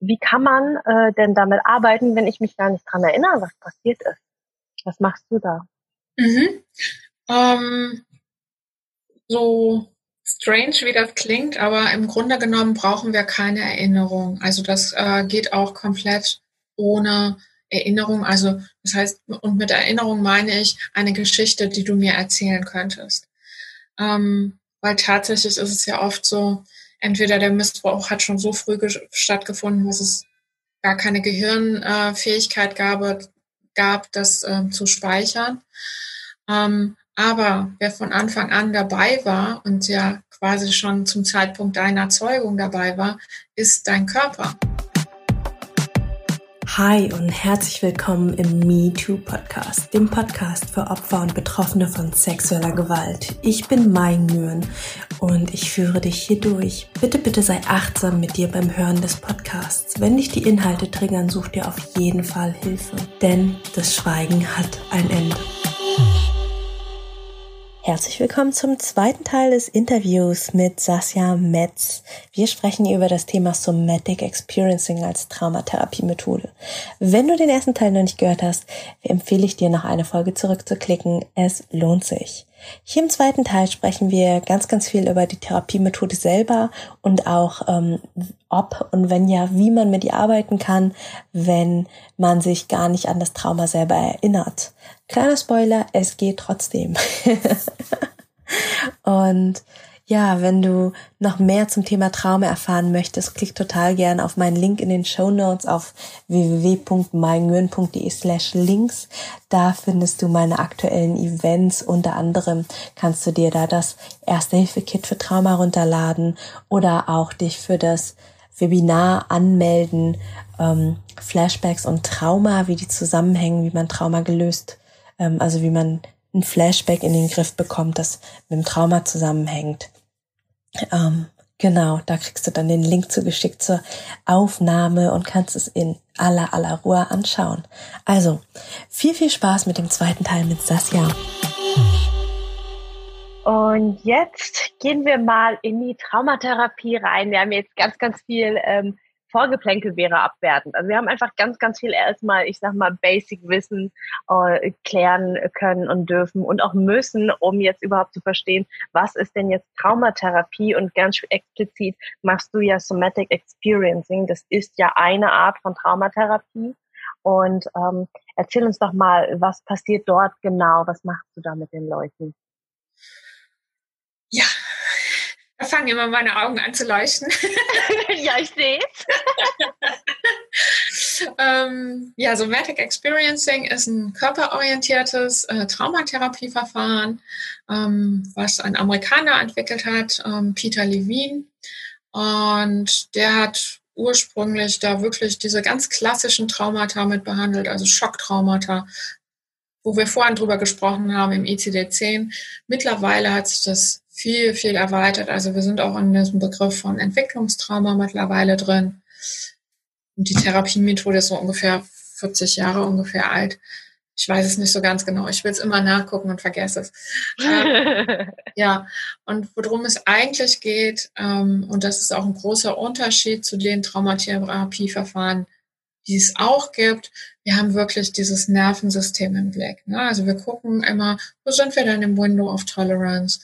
wie kann man äh, denn damit arbeiten, wenn ich mich gar nicht dran erinnere, was passiert ist? Was machst du da? Mhm. Ähm, so strange, wie das klingt, aber im Grunde genommen brauchen wir keine Erinnerung. Also das äh, geht auch komplett ohne Erinnerung. Also das heißt, und mit Erinnerung meine ich eine Geschichte, die du mir erzählen könntest. Ähm, weil tatsächlich ist es ja oft so, entweder der Missbrauch hat schon so früh stattgefunden, dass es gar keine Gehirnfähigkeit gab, gab das äh, zu speichern. Ähm, aber wer von Anfang an dabei war und ja quasi schon zum Zeitpunkt deiner Zeugung dabei war, ist dein Körper. Hi und herzlich willkommen im MeToo Podcast, dem Podcast für Opfer und Betroffene von sexueller Gewalt. Ich bin Mai Nguyen und ich führe dich hier durch. Bitte, bitte sei achtsam mit dir beim Hören des Podcasts. Wenn dich die Inhalte triggern, such dir auf jeden Fall Hilfe, denn das Schweigen hat ein Ende. Herzlich willkommen zum zweiten Teil des Interviews mit Sasja Metz. Wir sprechen über das Thema Somatic Experiencing als Traumatherapiemethode. Wenn du den ersten Teil noch nicht gehört hast, empfehle ich dir noch eine Folge zurückzuklicken. Es lohnt sich. Hier im zweiten Teil sprechen wir ganz, ganz viel über die Therapiemethode selber und auch ähm, ob und wenn ja, wie man mit ihr arbeiten kann, wenn man sich gar nicht an das Trauma selber erinnert. Kleiner Spoiler, es geht trotzdem. und ja, wenn du noch mehr zum Thema Trauma erfahren möchtest, klick total gern auf meinen Link in den Show Notes auf slash links. Da findest du meine aktuellen Events. Unter anderem kannst du dir da das Erste-Hilfe-Kit für Trauma runterladen oder auch dich für das Webinar anmelden, ähm, Flashbacks und Trauma, wie die zusammenhängen, wie man Trauma gelöst, ähm, also wie man ein Flashback in den Griff bekommt, das mit dem Trauma zusammenhängt. Ähm, genau, da kriegst du dann den Link zugeschickt zur Aufnahme und kannst es in aller, aller Ruhe anschauen. Also, viel, viel Spaß mit dem zweiten Teil mit Sasja. Und jetzt gehen wir mal in die Traumatherapie rein. Wir haben jetzt ganz, ganz viel ähm, Vorgeplänkel wäre abwertend. Also wir haben einfach ganz, ganz viel erstmal, ich sag mal, Basic-Wissen äh, klären können und dürfen und auch müssen, um jetzt überhaupt zu verstehen, was ist denn jetzt Traumatherapie und ganz explizit machst du ja Somatic Experiencing. Das ist ja eine Art von Traumatherapie. Und ähm, erzähl uns doch mal, was passiert dort genau? Was machst du da mit den Leuten? Da fangen immer meine Augen an zu leuchten. ja, ich sehe es. ähm, ja, Somatic Experiencing ist ein körperorientiertes äh, Traumatherapieverfahren, ähm, was ein Amerikaner entwickelt hat, ähm, Peter Levine. Und der hat ursprünglich da wirklich diese ganz klassischen Traumata mit behandelt, also Schocktraumata, wo wir vorhin drüber gesprochen haben im ICD-10. Mittlerweile hat sich das viel, viel erweitert. Also wir sind auch in diesem Begriff von Entwicklungstrauma mittlerweile drin. Und die Therapiemethode ist so ungefähr 40 Jahre ungefähr alt. Ich weiß es nicht so ganz genau. Ich will es immer nachgucken und vergesse es. ähm, ja, und worum es eigentlich geht, ähm, und das ist auch ein großer Unterschied zu den Traumatherapieverfahren, die es auch gibt. Wir haben wirklich dieses Nervensystem im Blick. Ne? Also wir gucken immer, wo sind wir denn im Window of Tolerance?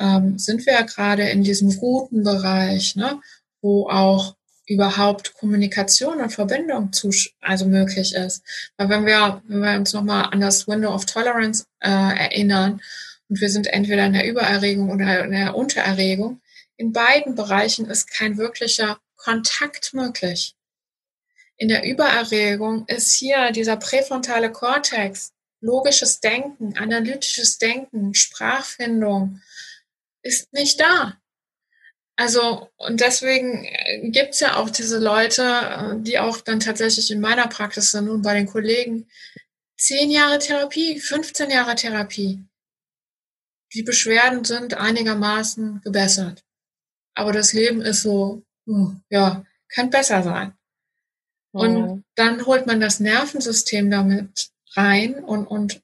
Ähm, sind wir ja gerade in diesem guten Bereich, ne, wo auch überhaupt Kommunikation und Verbindung zu, also möglich ist. Weil wenn wir, wenn wir uns nochmal an das Window of Tolerance äh, erinnern und wir sind entweder in der Übererregung oder in der Untererregung, in beiden Bereichen ist kein wirklicher Kontakt möglich. In der Übererregung ist hier dieser präfrontale Kortex, logisches Denken, analytisches Denken, Sprachfindung, ist nicht da. Also, und deswegen äh, gibt's ja auch diese Leute, äh, die auch dann tatsächlich in meiner Praxis sind und bei den Kollegen, zehn Jahre Therapie, 15 Jahre Therapie. Die Beschwerden sind einigermaßen gebessert. Aber das Leben ist so, hm, ja, kann besser sein. Und mhm. dann holt man das Nervensystem damit rein und, und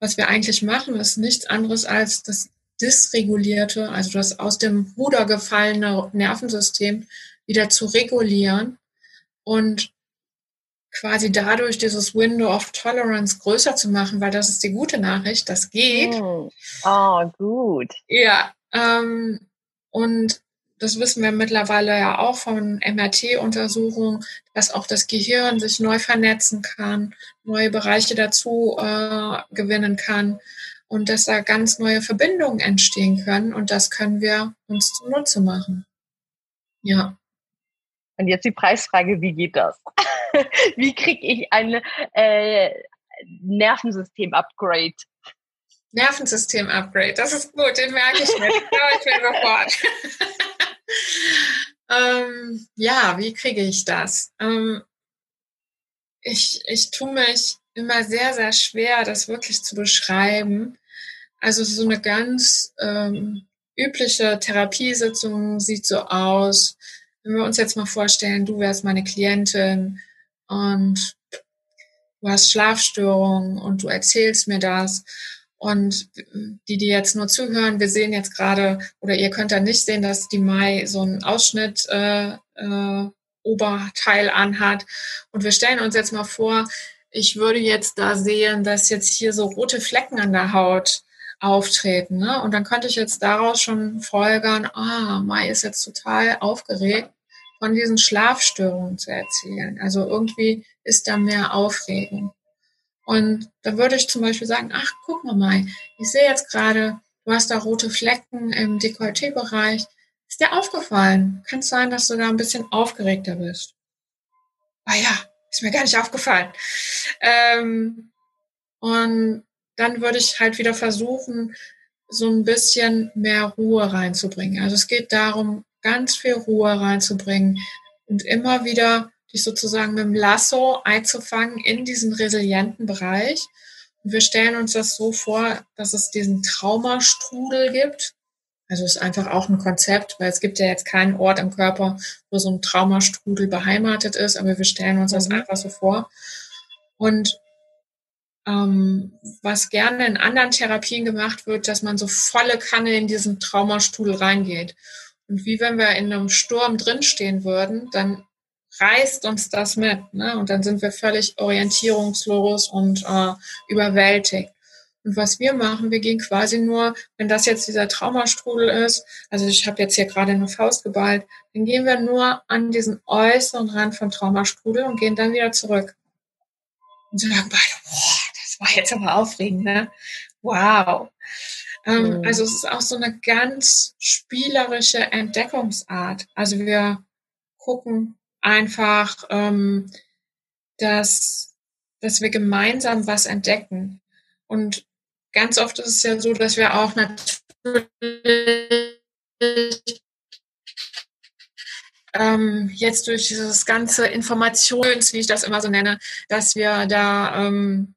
was wir eigentlich machen, ist nichts anderes als das dysregulierte, also das aus dem Ruder gefallene Nervensystem wieder zu regulieren, und quasi dadurch dieses Window of Tolerance größer zu machen, weil das ist die gute Nachricht, das geht. Oh, oh gut. Ja, ähm, und das wissen wir mittlerweile ja auch von MRT-Untersuchungen, dass auch das Gehirn sich neu vernetzen kann, neue Bereiche dazu äh, gewinnen kann und dass da ganz neue Verbindungen entstehen können und das können wir uns zunutze machen. Ja. Und jetzt die Preisfrage, wie geht das? wie kriege ich ein äh, Nervensystem-Upgrade? Nervensystem-Upgrade, das ist gut, den merke ich mir, ich mir sofort. ähm, ja, wie kriege ich das? Ähm, ich, ich tue mich immer sehr, sehr schwer, das wirklich zu beschreiben. Also so eine ganz ähm, übliche Therapiesitzung sieht so aus. Wenn wir uns jetzt mal vorstellen, du wärst meine Klientin und du hast Schlafstörungen und du erzählst mir das und die, die jetzt nur zuhören, wir sehen jetzt gerade, oder ihr könnt da nicht sehen, dass die Mai so einen Ausschnitt äh, äh, Oberteil anhat. Und wir stellen uns jetzt mal vor, ich würde jetzt da sehen, dass jetzt hier so rote Flecken an der Haut auftreten. Ne? Und dann könnte ich jetzt daraus schon folgern, ah, Mai ist jetzt total aufgeregt, von diesen Schlafstörungen zu erzählen. Also irgendwie ist da mehr Aufregung. Und da würde ich zum Beispiel sagen, ach, guck mal, Mai, ich sehe jetzt gerade, du hast da rote Flecken im Dekolleté-Bereich. Ist dir aufgefallen? Kann es sein, dass du da ein bisschen aufgeregter bist? Ah ja, ist mir gar nicht aufgefallen. Ähm, und dann würde ich halt wieder versuchen, so ein bisschen mehr Ruhe reinzubringen. Also es geht darum, ganz viel Ruhe reinzubringen und immer wieder dich sozusagen mit dem Lasso einzufangen in diesen resilienten Bereich. Und wir stellen uns das so vor, dass es diesen Traumastrudel gibt. Also ist einfach auch ein Konzept, weil es gibt ja jetzt keinen Ort im Körper, wo so ein Traumastrudel beheimatet ist, aber wir stellen uns das mhm. einfach so vor. Und ähm, was gerne in anderen Therapien gemacht wird, dass man so volle Kanne in diesen Traumastrudel reingeht. Und wie wenn wir in einem Sturm drinstehen würden, dann reißt uns das mit. Ne? Und dann sind wir völlig orientierungslos und äh, überwältigt. Und was wir machen, wir gehen quasi nur, wenn das jetzt dieser Traumastrudel ist, also ich habe jetzt hier gerade eine Faust geballt, dann gehen wir nur an diesen äußeren Rand von Traumastrudel und gehen dann wieder zurück. Und so sagen beide, boah, das war jetzt aber aufregend, ne? Wow. Ähm, mhm. Also es ist auch so eine ganz spielerische Entdeckungsart. Also wir gucken, einfach, ähm, dass, dass wir gemeinsam was entdecken. Und ganz oft ist es ja so, dass wir auch natürlich ähm, jetzt durch dieses ganze Informations, wie ich das immer so nenne, dass wir da ähm,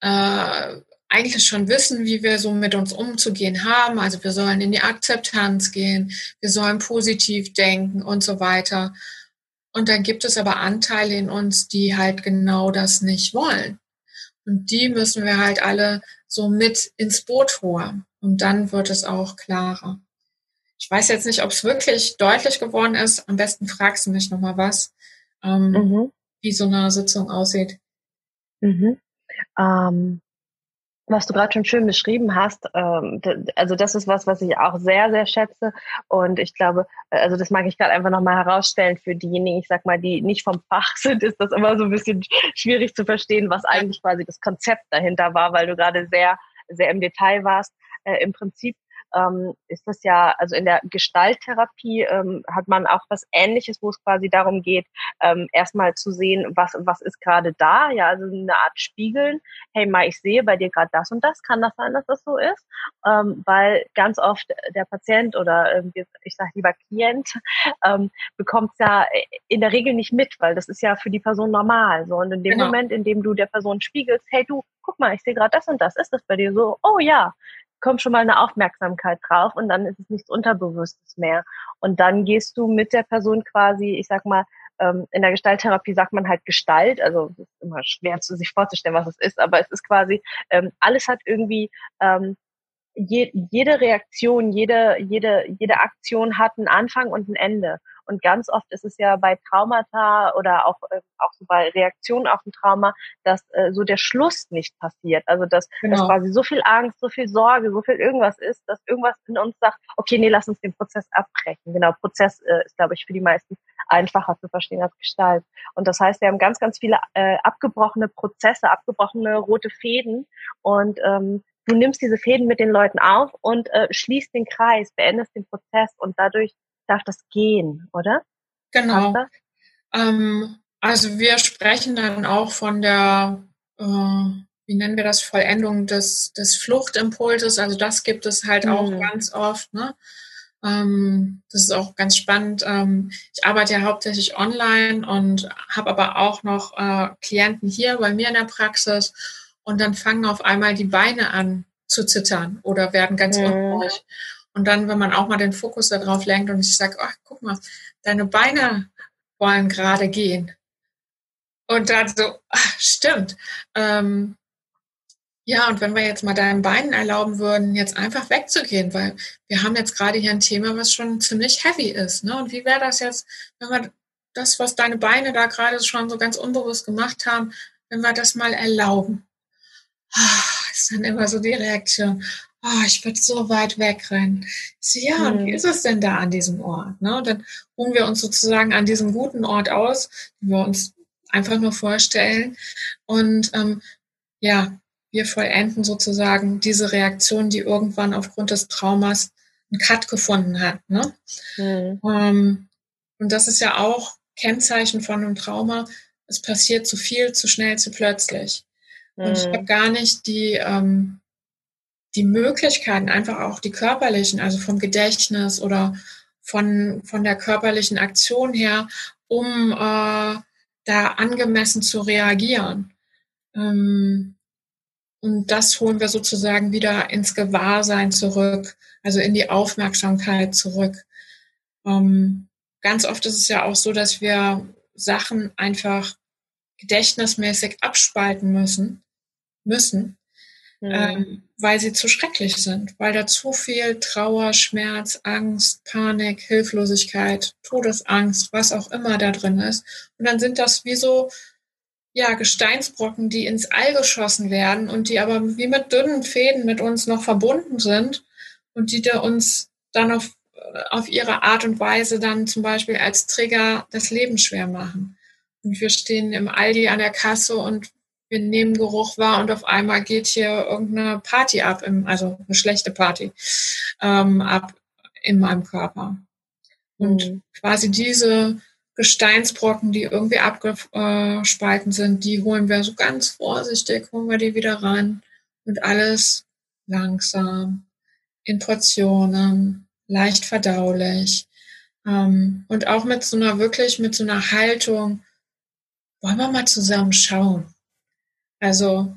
äh, eigentlich schon wissen, wie wir so mit uns umzugehen haben. Also wir sollen in die Akzeptanz gehen, wir sollen positiv denken und so weiter. Und dann gibt es aber Anteile in uns, die halt genau das nicht wollen. Und die müssen wir halt alle so mit ins Boot holen. Und dann wird es auch klarer. Ich weiß jetzt nicht, ob es wirklich deutlich geworden ist. Am besten fragst du mich nochmal was, ähm, mhm. wie so eine Sitzung aussieht. Mhm. Ähm, was du gerade schon schön beschrieben hast, ähm, also das ist was, was ich auch sehr, sehr schätze. Und ich glaube, also das mag ich gerade einfach nochmal herausstellen für diejenigen, ich sag mal, die nicht vom Fach sind, ist das immer so ein bisschen schwierig zu verstehen, was eigentlich quasi das Konzept dahinter war, weil du gerade sehr, sehr im Detail warst. Äh, Im Prinzip ähm, ist das ja, also in der Gestalttherapie ähm, hat man auch was Ähnliches, wo es quasi darum geht, ähm, erstmal zu sehen, was, was ist gerade da, ja, also eine Art Spiegeln. Hey, mal, ich sehe bei dir gerade das und das, kann das sein, dass das so ist? Ähm, weil ganz oft der Patient oder ähm, ich sage lieber Klient ähm, bekommt es ja in der Regel nicht mit, weil das ist ja für die Person normal. So und in dem genau. Moment, in dem du der Person spiegelst, hey du, guck mal, ich sehe gerade das und das, ist das bei dir so? Oh ja, kommt schon mal eine Aufmerksamkeit drauf und dann ist es nichts Unterbewusstes mehr. Und dann gehst du mit der Person quasi, ich sag mal, ähm, in der Gestalttherapie sagt man halt Gestalt, also es ist immer schwer sich vorzustellen, was es ist, aber es ist quasi, ähm, alles hat irgendwie ähm, je, jede Reaktion, jede, jede, jede Aktion hat einen Anfang und ein Ende. Und ganz oft ist es ja bei Traumata oder auch, äh, auch so bei Reaktionen auf ein Trauma, dass äh, so der Schluss nicht passiert. Also dass, genau. dass quasi so viel Angst, so viel Sorge, so viel irgendwas ist, dass irgendwas in uns sagt, okay, nee, lass uns den Prozess abbrechen. Genau, Prozess äh, ist, glaube ich, für die meisten einfacher zu verstehen als Gestalt. Und das heißt, wir haben ganz, ganz viele äh, abgebrochene Prozesse, abgebrochene rote Fäden und ähm, du nimmst diese Fäden mit den Leuten auf und äh, schließt den Kreis, beendest den Prozess und dadurch darf das gehen, oder? Genau. Ähm, also wir sprechen dann auch von der, äh, wie nennen wir das, Vollendung des, des Fluchtimpulses. Also das gibt es halt mhm. auch ganz oft. Ne? Ähm, das ist auch ganz spannend. Ähm, ich arbeite ja hauptsächlich online und habe aber auch noch äh, Klienten hier bei mir in der Praxis und dann fangen auf einmal die Beine an zu zittern oder werden ganz mhm. unruhig. Und dann, wenn man auch mal den Fokus darauf lenkt und ich sage, ach, guck mal, deine Beine wollen gerade gehen. Und dann so, ach, stimmt. Ähm, ja, und wenn wir jetzt mal deinen Beinen erlauben würden, jetzt einfach wegzugehen, weil wir haben jetzt gerade hier ein Thema, was schon ziemlich heavy ist. Ne? Und wie wäre das jetzt, wenn wir das, was deine Beine da gerade schon so ganz unbewusst gemacht haben, wenn wir das mal erlauben? Ah, ist dann immer so die Reaktion, oh, ich würde so weit wegrennen. So, ja, mhm. und wie hm. ist es denn da an diesem Ort? Ne? Und dann ruhen wir uns sozusagen an diesem guten Ort aus, den wir uns einfach nur vorstellen. Und ähm, ja, wir vollenden sozusagen diese Reaktion, die irgendwann aufgrund des Traumas einen Cut gefunden hat. Ne? Mhm. Ähm, und das ist ja auch Kennzeichen von einem Trauma. Es passiert zu viel, zu schnell, zu plötzlich. Und ich habe hm. gar nicht die, ähm, die Möglichkeiten, einfach auch die körperlichen, also vom Gedächtnis oder von, von der körperlichen Aktion her, um äh, da angemessen zu reagieren. Ähm, und das holen wir sozusagen wieder ins Gewahrsein zurück, also in die Aufmerksamkeit zurück. Ähm, ganz oft ist es ja auch so, dass wir Sachen einfach gedächtnismäßig abspalten müssen, müssen, mhm. ähm, weil sie zu schrecklich sind, weil da zu viel Trauer, Schmerz, Angst, Panik, Hilflosigkeit, Todesangst, was auch immer da drin ist. Und dann sind das wie so ja, Gesteinsbrocken, die ins All geschossen werden und die aber wie mit dünnen Fäden mit uns noch verbunden sind und die da uns dann auf, auf ihre Art und Weise dann zum Beispiel als Trigger das Leben schwer machen. Und wir stehen im Aldi an der Kasse und wir nehmen Geruch wahr und auf einmal geht hier irgendeine Party ab, im, also eine schlechte Party ähm, ab in meinem Körper. Und mhm. quasi diese Gesteinsbrocken, die irgendwie abgespalten sind, die holen wir so ganz vorsichtig, holen wir die wieder rein und alles langsam, in Portionen, leicht verdaulich ähm, und auch mit so einer wirklich, mit so einer Haltung, wollen wir mal zusammen schauen. Also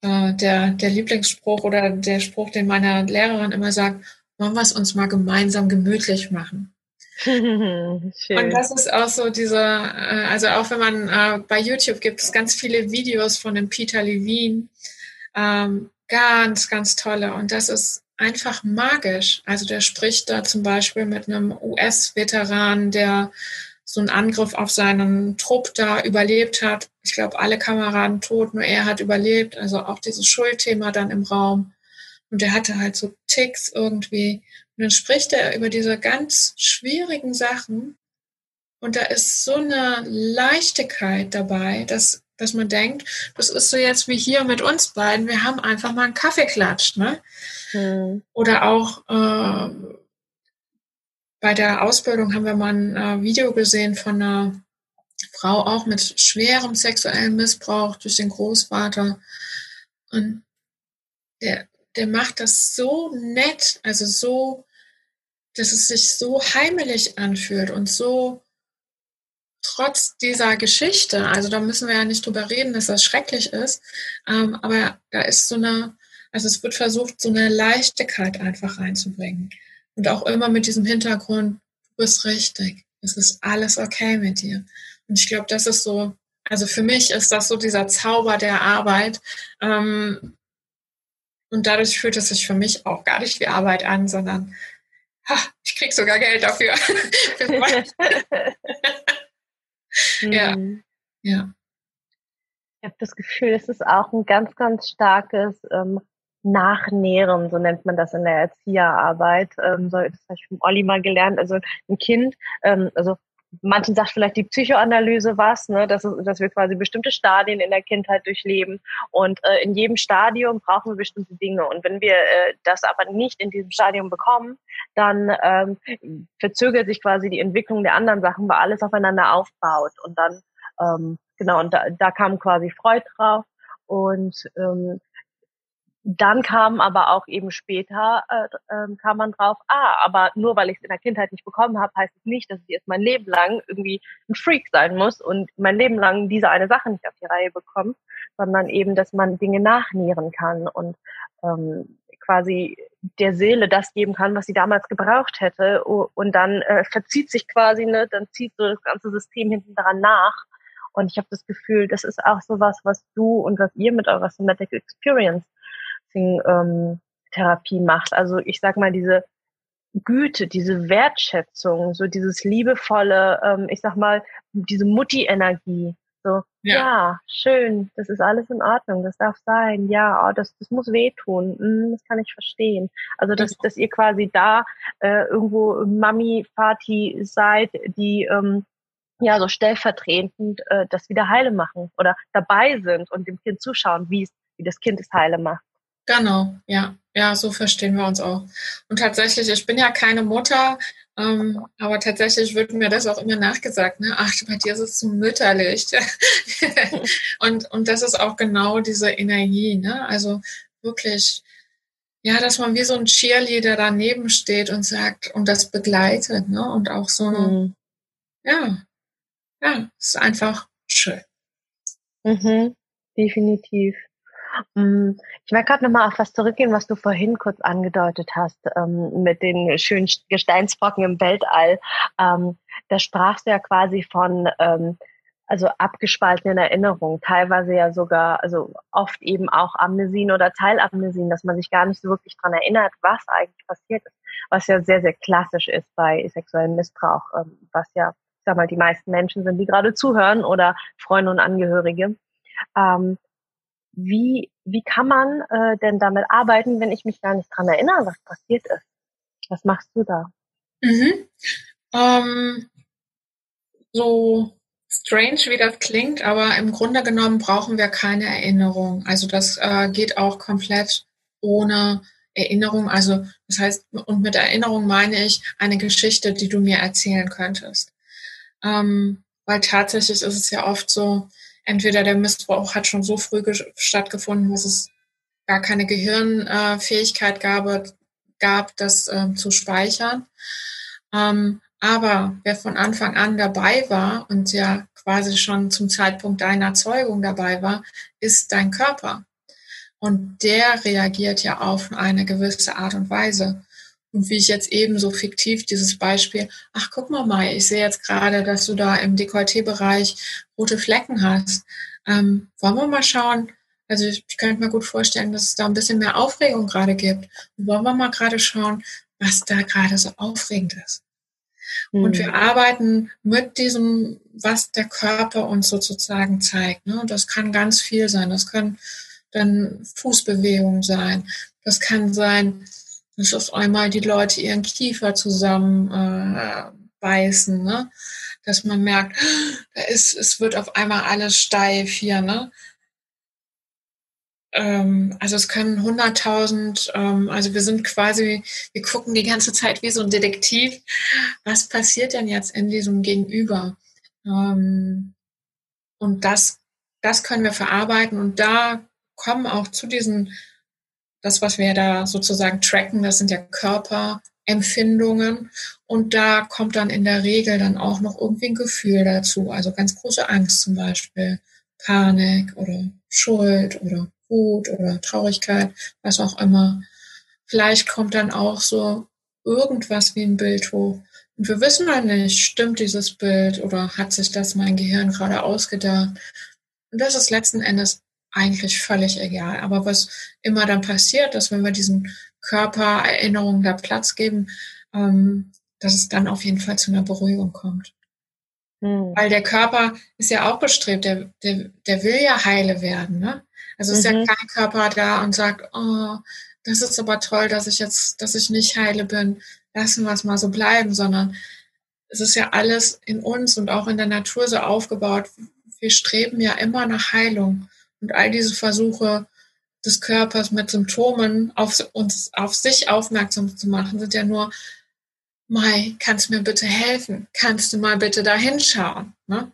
äh, der, der Lieblingsspruch oder der Spruch, den meine Lehrerin immer sagt, wollen wir es uns mal gemeinsam gemütlich machen. Und das ist auch so diese, äh, also auch wenn man äh, bei YouTube gibt es ganz viele Videos von dem Peter Levine, ähm, ganz, ganz tolle. Und das ist einfach magisch. Also der spricht da zum Beispiel mit einem US-Veteran, der so einen Angriff auf seinen Trupp da überlebt hat. Ich glaube, alle Kameraden tot, nur er hat überlebt. Also auch dieses Schuldthema dann im Raum. Und er hatte halt so Ticks irgendwie. Und dann spricht er über diese ganz schwierigen Sachen. Und da ist so eine Leichtigkeit dabei, dass, dass man denkt, das ist so jetzt wie hier mit uns beiden. Wir haben einfach mal einen Kaffee klatscht, ne? Hm. Oder auch, äh, bei der Ausbildung haben wir mal ein äh, Video gesehen von einer Frau auch mit schwerem sexuellem Missbrauch durch den Großvater. Und der, der macht das so nett, also so, dass es sich so heimelig anfühlt und so trotz dieser Geschichte, also da müssen wir ja nicht drüber reden, dass das schrecklich ist, ähm, aber da ist so eine, also es wird versucht, so eine Leichtigkeit einfach reinzubringen. Und auch immer mit diesem Hintergrund, du bist richtig. Es ist alles okay mit dir. Und ich glaube, das ist so, also für mich ist das so dieser Zauber der Arbeit. Ähm, und dadurch fühlt es sich für mich auch gar nicht wie Arbeit an, sondern ha, ich krieg sogar Geld dafür. ja. Mhm. ja. Ich habe das Gefühl, es ist auch ein ganz, ganz starkes ähm, Nachnähren, so nennt man das in der Erzieherarbeit. Ähm, so, das habe ich von Olli mal gelernt. Also ein Kind, ähm, also manchen sagt vielleicht die Psychoanalyse was, ne, dass, dass wir quasi bestimmte Stadien in der Kindheit durchleben und äh, in jedem Stadium brauchen wir bestimmte Dinge und wenn wir äh, das aber nicht in diesem Stadium bekommen, dann ähm, verzögert sich quasi die Entwicklung der anderen Sachen, weil alles aufeinander aufbaut und dann ähm, genau und da, da kam quasi Freud drauf und ähm, dann kam aber auch eben später, äh, äh, kam man drauf, ah, aber nur weil ich es in der Kindheit nicht bekommen habe, heißt es nicht, dass ich jetzt mein Leben lang irgendwie ein Freak sein muss und mein Leben lang diese eine Sache nicht auf die Reihe bekomme, sondern eben, dass man Dinge nachnähren kann und ähm, quasi der Seele das geben kann, was sie damals gebraucht hätte. Und dann äh, verzieht sich quasi, ne, dann zieht so das ganze System hinten dran nach. Und ich habe das Gefühl, das ist auch so was, was du und was ihr mit eurer Somatic Experience ähm, Therapie macht. Also ich sag mal, diese Güte, diese Wertschätzung, so dieses liebevolle, ähm, ich sag mal, diese Mutti-Energie. So, ja. ja. schön, das ist alles in Ordnung, das darf sein, ja, oh, das, das muss wehtun, hm, das kann ich verstehen. Also, dass, dass ihr quasi da äh, irgendwo Mami, Vati seid, die ähm, ja so stellvertretend äh, das wieder heile machen oder dabei sind und dem Kind zuschauen, wie es, wie das Kind es heile macht. Genau, ja. Ja, so verstehen wir uns auch. Und tatsächlich, ich bin ja keine Mutter, ähm, aber tatsächlich wird mir das auch immer nachgesagt, ne? Ach, bei dir ist es zu mütterlich. und, und das ist auch genau diese Energie, ne? Also wirklich, ja, dass man wie so ein Cheerleader daneben steht und sagt und das begleitet, ne? Und auch so, mhm. ja, ja, ist einfach schön. Mhm, definitiv. Mm, ich will gerade nochmal auf was zurückgehen, was du vorhin kurz angedeutet hast, ähm, mit den schönen Gesteinsbrocken im Weltall. Ähm, da sprachst du ja quasi von ähm, also abgespaltenen Erinnerungen, teilweise ja sogar, also oft eben auch Amnesien oder Teilamnesien, dass man sich gar nicht so wirklich dran erinnert, was eigentlich passiert ist, was ja sehr, sehr klassisch ist bei sexuellem Missbrauch, ähm, was ja, ich sag mal, die meisten Menschen sind, die gerade zuhören oder Freunde und Angehörige. Ähm, wie, wie kann man äh, denn damit arbeiten, wenn ich mich gar nicht dran erinnere, was passiert ist? Was machst du da? Mhm. Ähm, so strange, wie das klingt, aber im Grunde genommen brauchen wir keine Erinnerung. Also das äh, geht auch komplett ohne Erinnerung. Also das heißt, und mit Erinnerung meine ich eine Geschichte, die du mir erzählen könntest. Ähm, weil tatsächlich ist es ja oft so, entweder der Missbrauch hat schon so früh stattgefunden, dass es gar keine Gehirnfähigkeit gab, gab das äh, zu speichern. Ähm, aber wer von Anfang an dabei war und ja quasi schon zum Zeitpunkt deiner Zeugung dabei war, ist dein Körper. Und der reagiert ja auf eine gewisse Art und Weise. Und wie ich jetzt eben so fiktiv dieses Beispiel, ach guck mal mal, ich sehe jetzt gerade, dass du da im Dekolleté-Bereich rote Flecken hast. Ähm, wollen wir mal schauen? Also ich, ich könnte mir gut vorstellen, dass es da ein bisschen mehr Aufregung gerade gibt. Und wollen wir mal gerade schauen, was da gerade so aufregend ist. Mhm. Und wir arbeiten mit diesem, was der Körper uns sozusagen zeigt. Ne? Und das kann ganz viel sein. Das können dann Fußbewegungen sein. Das kann sein, dass auf einmal die Leute ihren Kiefer zusammen äh, ne? dass man merkt, da ist, es wird auf einmal alles steif hier. Ne? Ähm, also es können 100.000, ähm, also wir sind quasi, wir gucken die ganze Zeit wie so ein Detektiv, was passiert denn jetzt in diesem Gegenüber? Ähm, und das, das können wir verarbeiten und da kommen auch zu diesen das, was wir da sozusagen tracken, das sind ja Körperempfindungen. Und da kommt dann in der Regel dann auch noch irgendwie ein Gefühl dazu. Also ganz große Angst zum Beispiel, Panik oder Schuld oder Wut oder Traurigkeit, was auch immer. Vielleicht kommt dann auch so irgendwas wie ein Bild hoch. Und wir wissen dann nicht, stimmt dieses Bild oder hat sich das mein Gehirn gerade ausgedacht? Und das ist letzten Endes eigentlich völlig egal. Aber was immer dann passiert, dass wenn wir diesen Körpererinnerungen da Platz geben, ähm, dass es dann auf jeden Fall zu einer Beruhigung kommt. Mhm. Weil der Körper ist ja auch bestrebt, der, der, der will ja heile werden. Ne? Also ist mhm. ja kein Körper da und sagt, oh, das ist aber toll, dass ich jetzt, dass ich nicht heile bin, lassen wir es mal so bleiben, sondern es ist ja alles in uns und auch in der Natur so aufgebaut. Wir streben ja immer nach Heilung. Und all diese Versuche des Körpers mit Symptomen auf uns, auf sich aufmerksam zu machen, sind ja nur, Mai, kannst du mir bitte helfen? Kannst du mal bitte da hinschauen? Ne?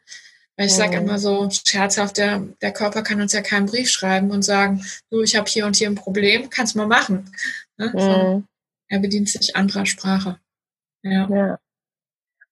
Weil ich sage immer so scherzhaft, der, der Körper kann uns ja keinen Brief schreiben und sagen, du, ich habe hier und hier ein Problem, kannst du mal machen. Ne? Mhm. Er bedient sich anderer Sprache. Ja. ja.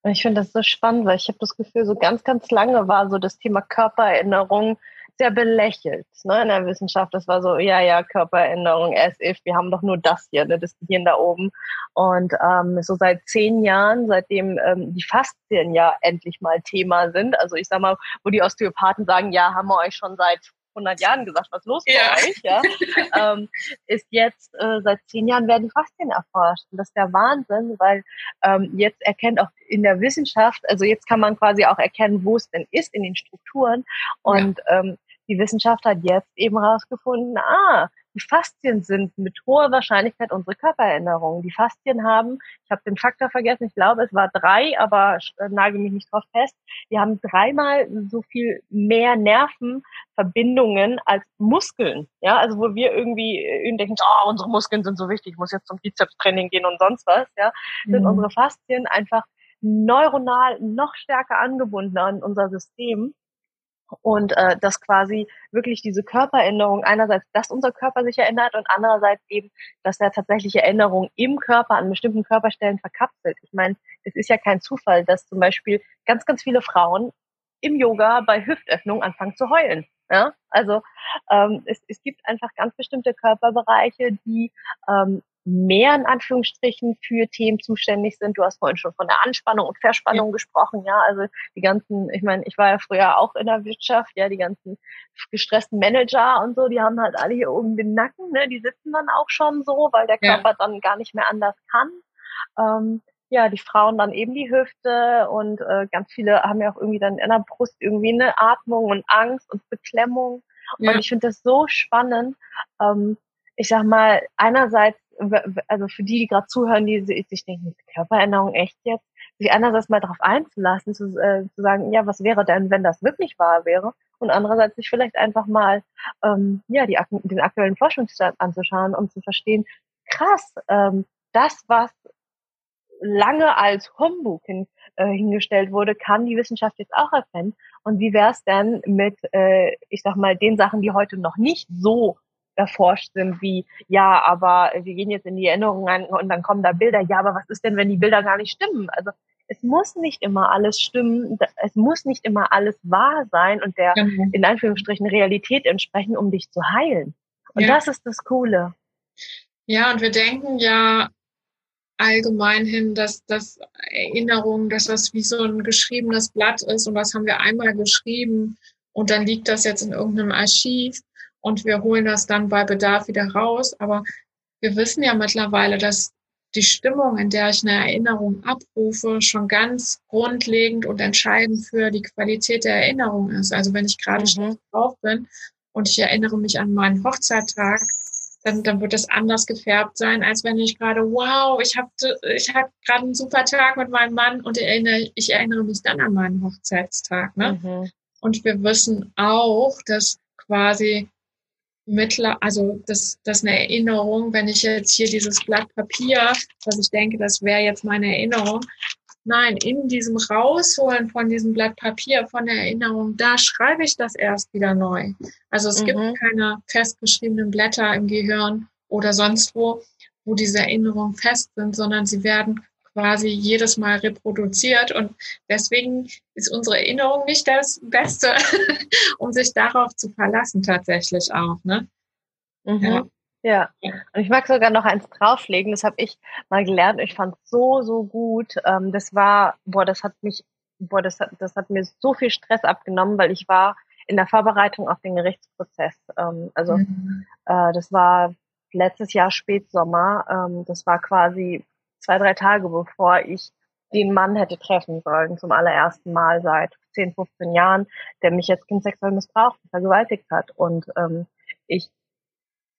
Und ich finde das so spannend, weil ich habe das Gefühl, so ganz, ganz lange war so das Thema Körpererinnerung sehr belächelt ne, in der Wissenschaft. Das war so, ja, ja, Körpererinnerung, as if, wir haben doch nur das hier, ne, das Gehirn da oben. Und ähm, so seit zehn Jahren, seitdem ähm, die Faszien ja endlich mal Thema sind, also ich sag mal, wo die Osteopathen sagen, ja, haben wir euch schon seit 100 Jahren gesagt, was los ja. bei euch, ja, ähm, ist jetzt äh, seit zehn Jahren werden die Faszien erforscht. Und das ist der Wahnsinn, weil ähm, jetzt erkennt auch in der Wissenschaft, also jetzt kann man quasi auch erkennen, wo es denn ist in den Strukturen. Und ja. ähm, die Wissenschaft hat jetzt eben herausgefunden, ah, die Faszien sind mit hoher Wahrscheinlichkeit unsere Körpererinnerungen. Die Faszien haben, ich habe den Faktor vergessen, ich glaube, es war drei, aber äh, nage mich nicht drauf fest, die haben dreimal so viel mehr Nervenverbindungen als Muskeln. Ja, also wo wir irgendwie äh, denken, oh, unsere Muskeln sind so wichtig, ich muss jetzt zum Bizepstraining gehen und sonst was, ja, sind mhm. unsere Faszien einfach neuronal noch stärker angebunden an unser System und äh, dass quasi wirklich diese Körperänderung einerseits, dass unser Körper sich erinnert und andererseits eben, dass er tatsächliche Erinnerungen im Körper an bestimmten Körperstellen verkapselt. Ich meine, es ist ja kein Zufall, dass zum Beispiel ganz, ganz viele Frauen im Yoga bei Hüftöffnung anfangen zu heulen. Ja, also ähm, es, es gibt einfach ganz bestimmte Körperbereiche, die ähm, mehr in Anführungsstrichen für Themen zuständig sind. Du hast vorhin schon von der Anspannung und Verspannung ja. gesprochen, ja. Also die ganzen, ich meine, ich war ja früher auch in der Wirtschaft, ja, die ganzen gestressten Manager und so, die haben halt alle hier oben den Nacken, ne? Die sitzen dann auch schon so, weil der Körper ja. dann gar nicht mehr anders kann. Ähm, ja, die Frauen dann eben die Hüfte und äh, ganz viele haben ja auch irgendwie dann in der Brust irgendwie eine Atmung und Angst und Beklemmung. Ja. Und ich finde das so spannend. Ähm, ich sag mal, einerseits also für die, die gerade zuhören, die sich denken, Körpererinnerung echt jetzt, sich einerseits mal darauf einzulassen, zu, äh, zu sagen, ja, was wäre denn, wenn das wirklich wahr wäre? Und andererseits sich vielleicht einfach mal ähm, ja die, den aktuellen Forschungsstand anzuschauen, um zu verstehen, krass, ähm, das, was lange als Humbug hin, äh, hingestellt wurde, kann die Wissenschaft jetzt auch erkennen. Und wie wäre es denn mit, äh, ich sag mal, den Sachen, die heute noch nicht so erforscht sind, wie, ja, aber wir gehen jetzt in die Erinnerungen und dann kommen da Bilder. Ja, aber was ist denn, wenn die Bilder gar nicht stimmen? Also es muss nicht immer alles stimmen, es muss nicht immer alles wahr sein und der mhm. in Anführungsstrichen Realität entsprechen, um dich zu heilen. Und ja. das ist das Coole. Ja, und wir denken ja allgemein hin, dass das Erinnerung, dass das wie so ein geschriebenes Blatt ist und was haben wir einmal geschrieben und dann liegt das jetzt in irgendeinem Archiv und wir holen das dann bei Bedarf wieder raus. Aber wir wissen ja mittlerweile, dass die Stimmung, in der ich eine Erinnerung abrufe, schon ganz grundlegend und entscheidend für die Qualität der Erinnerung ist. Also wenn ich gerade mhm. schlecht drauf bin und ich erinnere mich an meinen Hochzeittag, dann, dann wird das anders gefärbt sein, als wenn ich gerade, wow, ich habe ich hab gerade einen super Tag mit meinem Mann und erinnere, ich erinnere mich dann an meinen Hochzeitstag. Ne? Mhm. Und wir wissen auch, dass quasi mittler, also das, das ist eine Erinnerung, wenn ich jetzt hier dieses Blatt Papier, was ich denke, das wäre jetzt meine Erinnerung, nein, in diesem Rausholen von diesem Blatt Papier, von der Erinnerung, da schreibe ich das erst wieder neu. Also es mhm. gibt keine festgeschriebenen Blätter im Gehirn oder sonst wo, wo diese Erinnerungen fest sind, sondern sie werden quasi jedes Mal reproduziert. Und deswegen ist unsere Erinnerung nicht das Beste, um sich darauf zu verlassen, tatsächlich auch. Ne? Mhm. Ja. Ja, und ich mag sogar noch eins drauflegen. Das habe ich mal gelernt. Ich fand so so gut. Ähm, das war, boah, das hat mich, boah, das hat, das hat mir so viel Stress abgenommen, weil ich war in der Vorbereitung auf den Gerichtsprozess. Ähm, also mhm. äh, das war letztes Jahr Spätsommer. Ähm, das war quasi zwei, drei Tage bevor ich den Mann hätte treffen sollen, zum allerersten Mal seit 10, 15 Jahren, der mich jetzt kind sexuell missbraucht und vergewaltigt hat. Und ähm, ich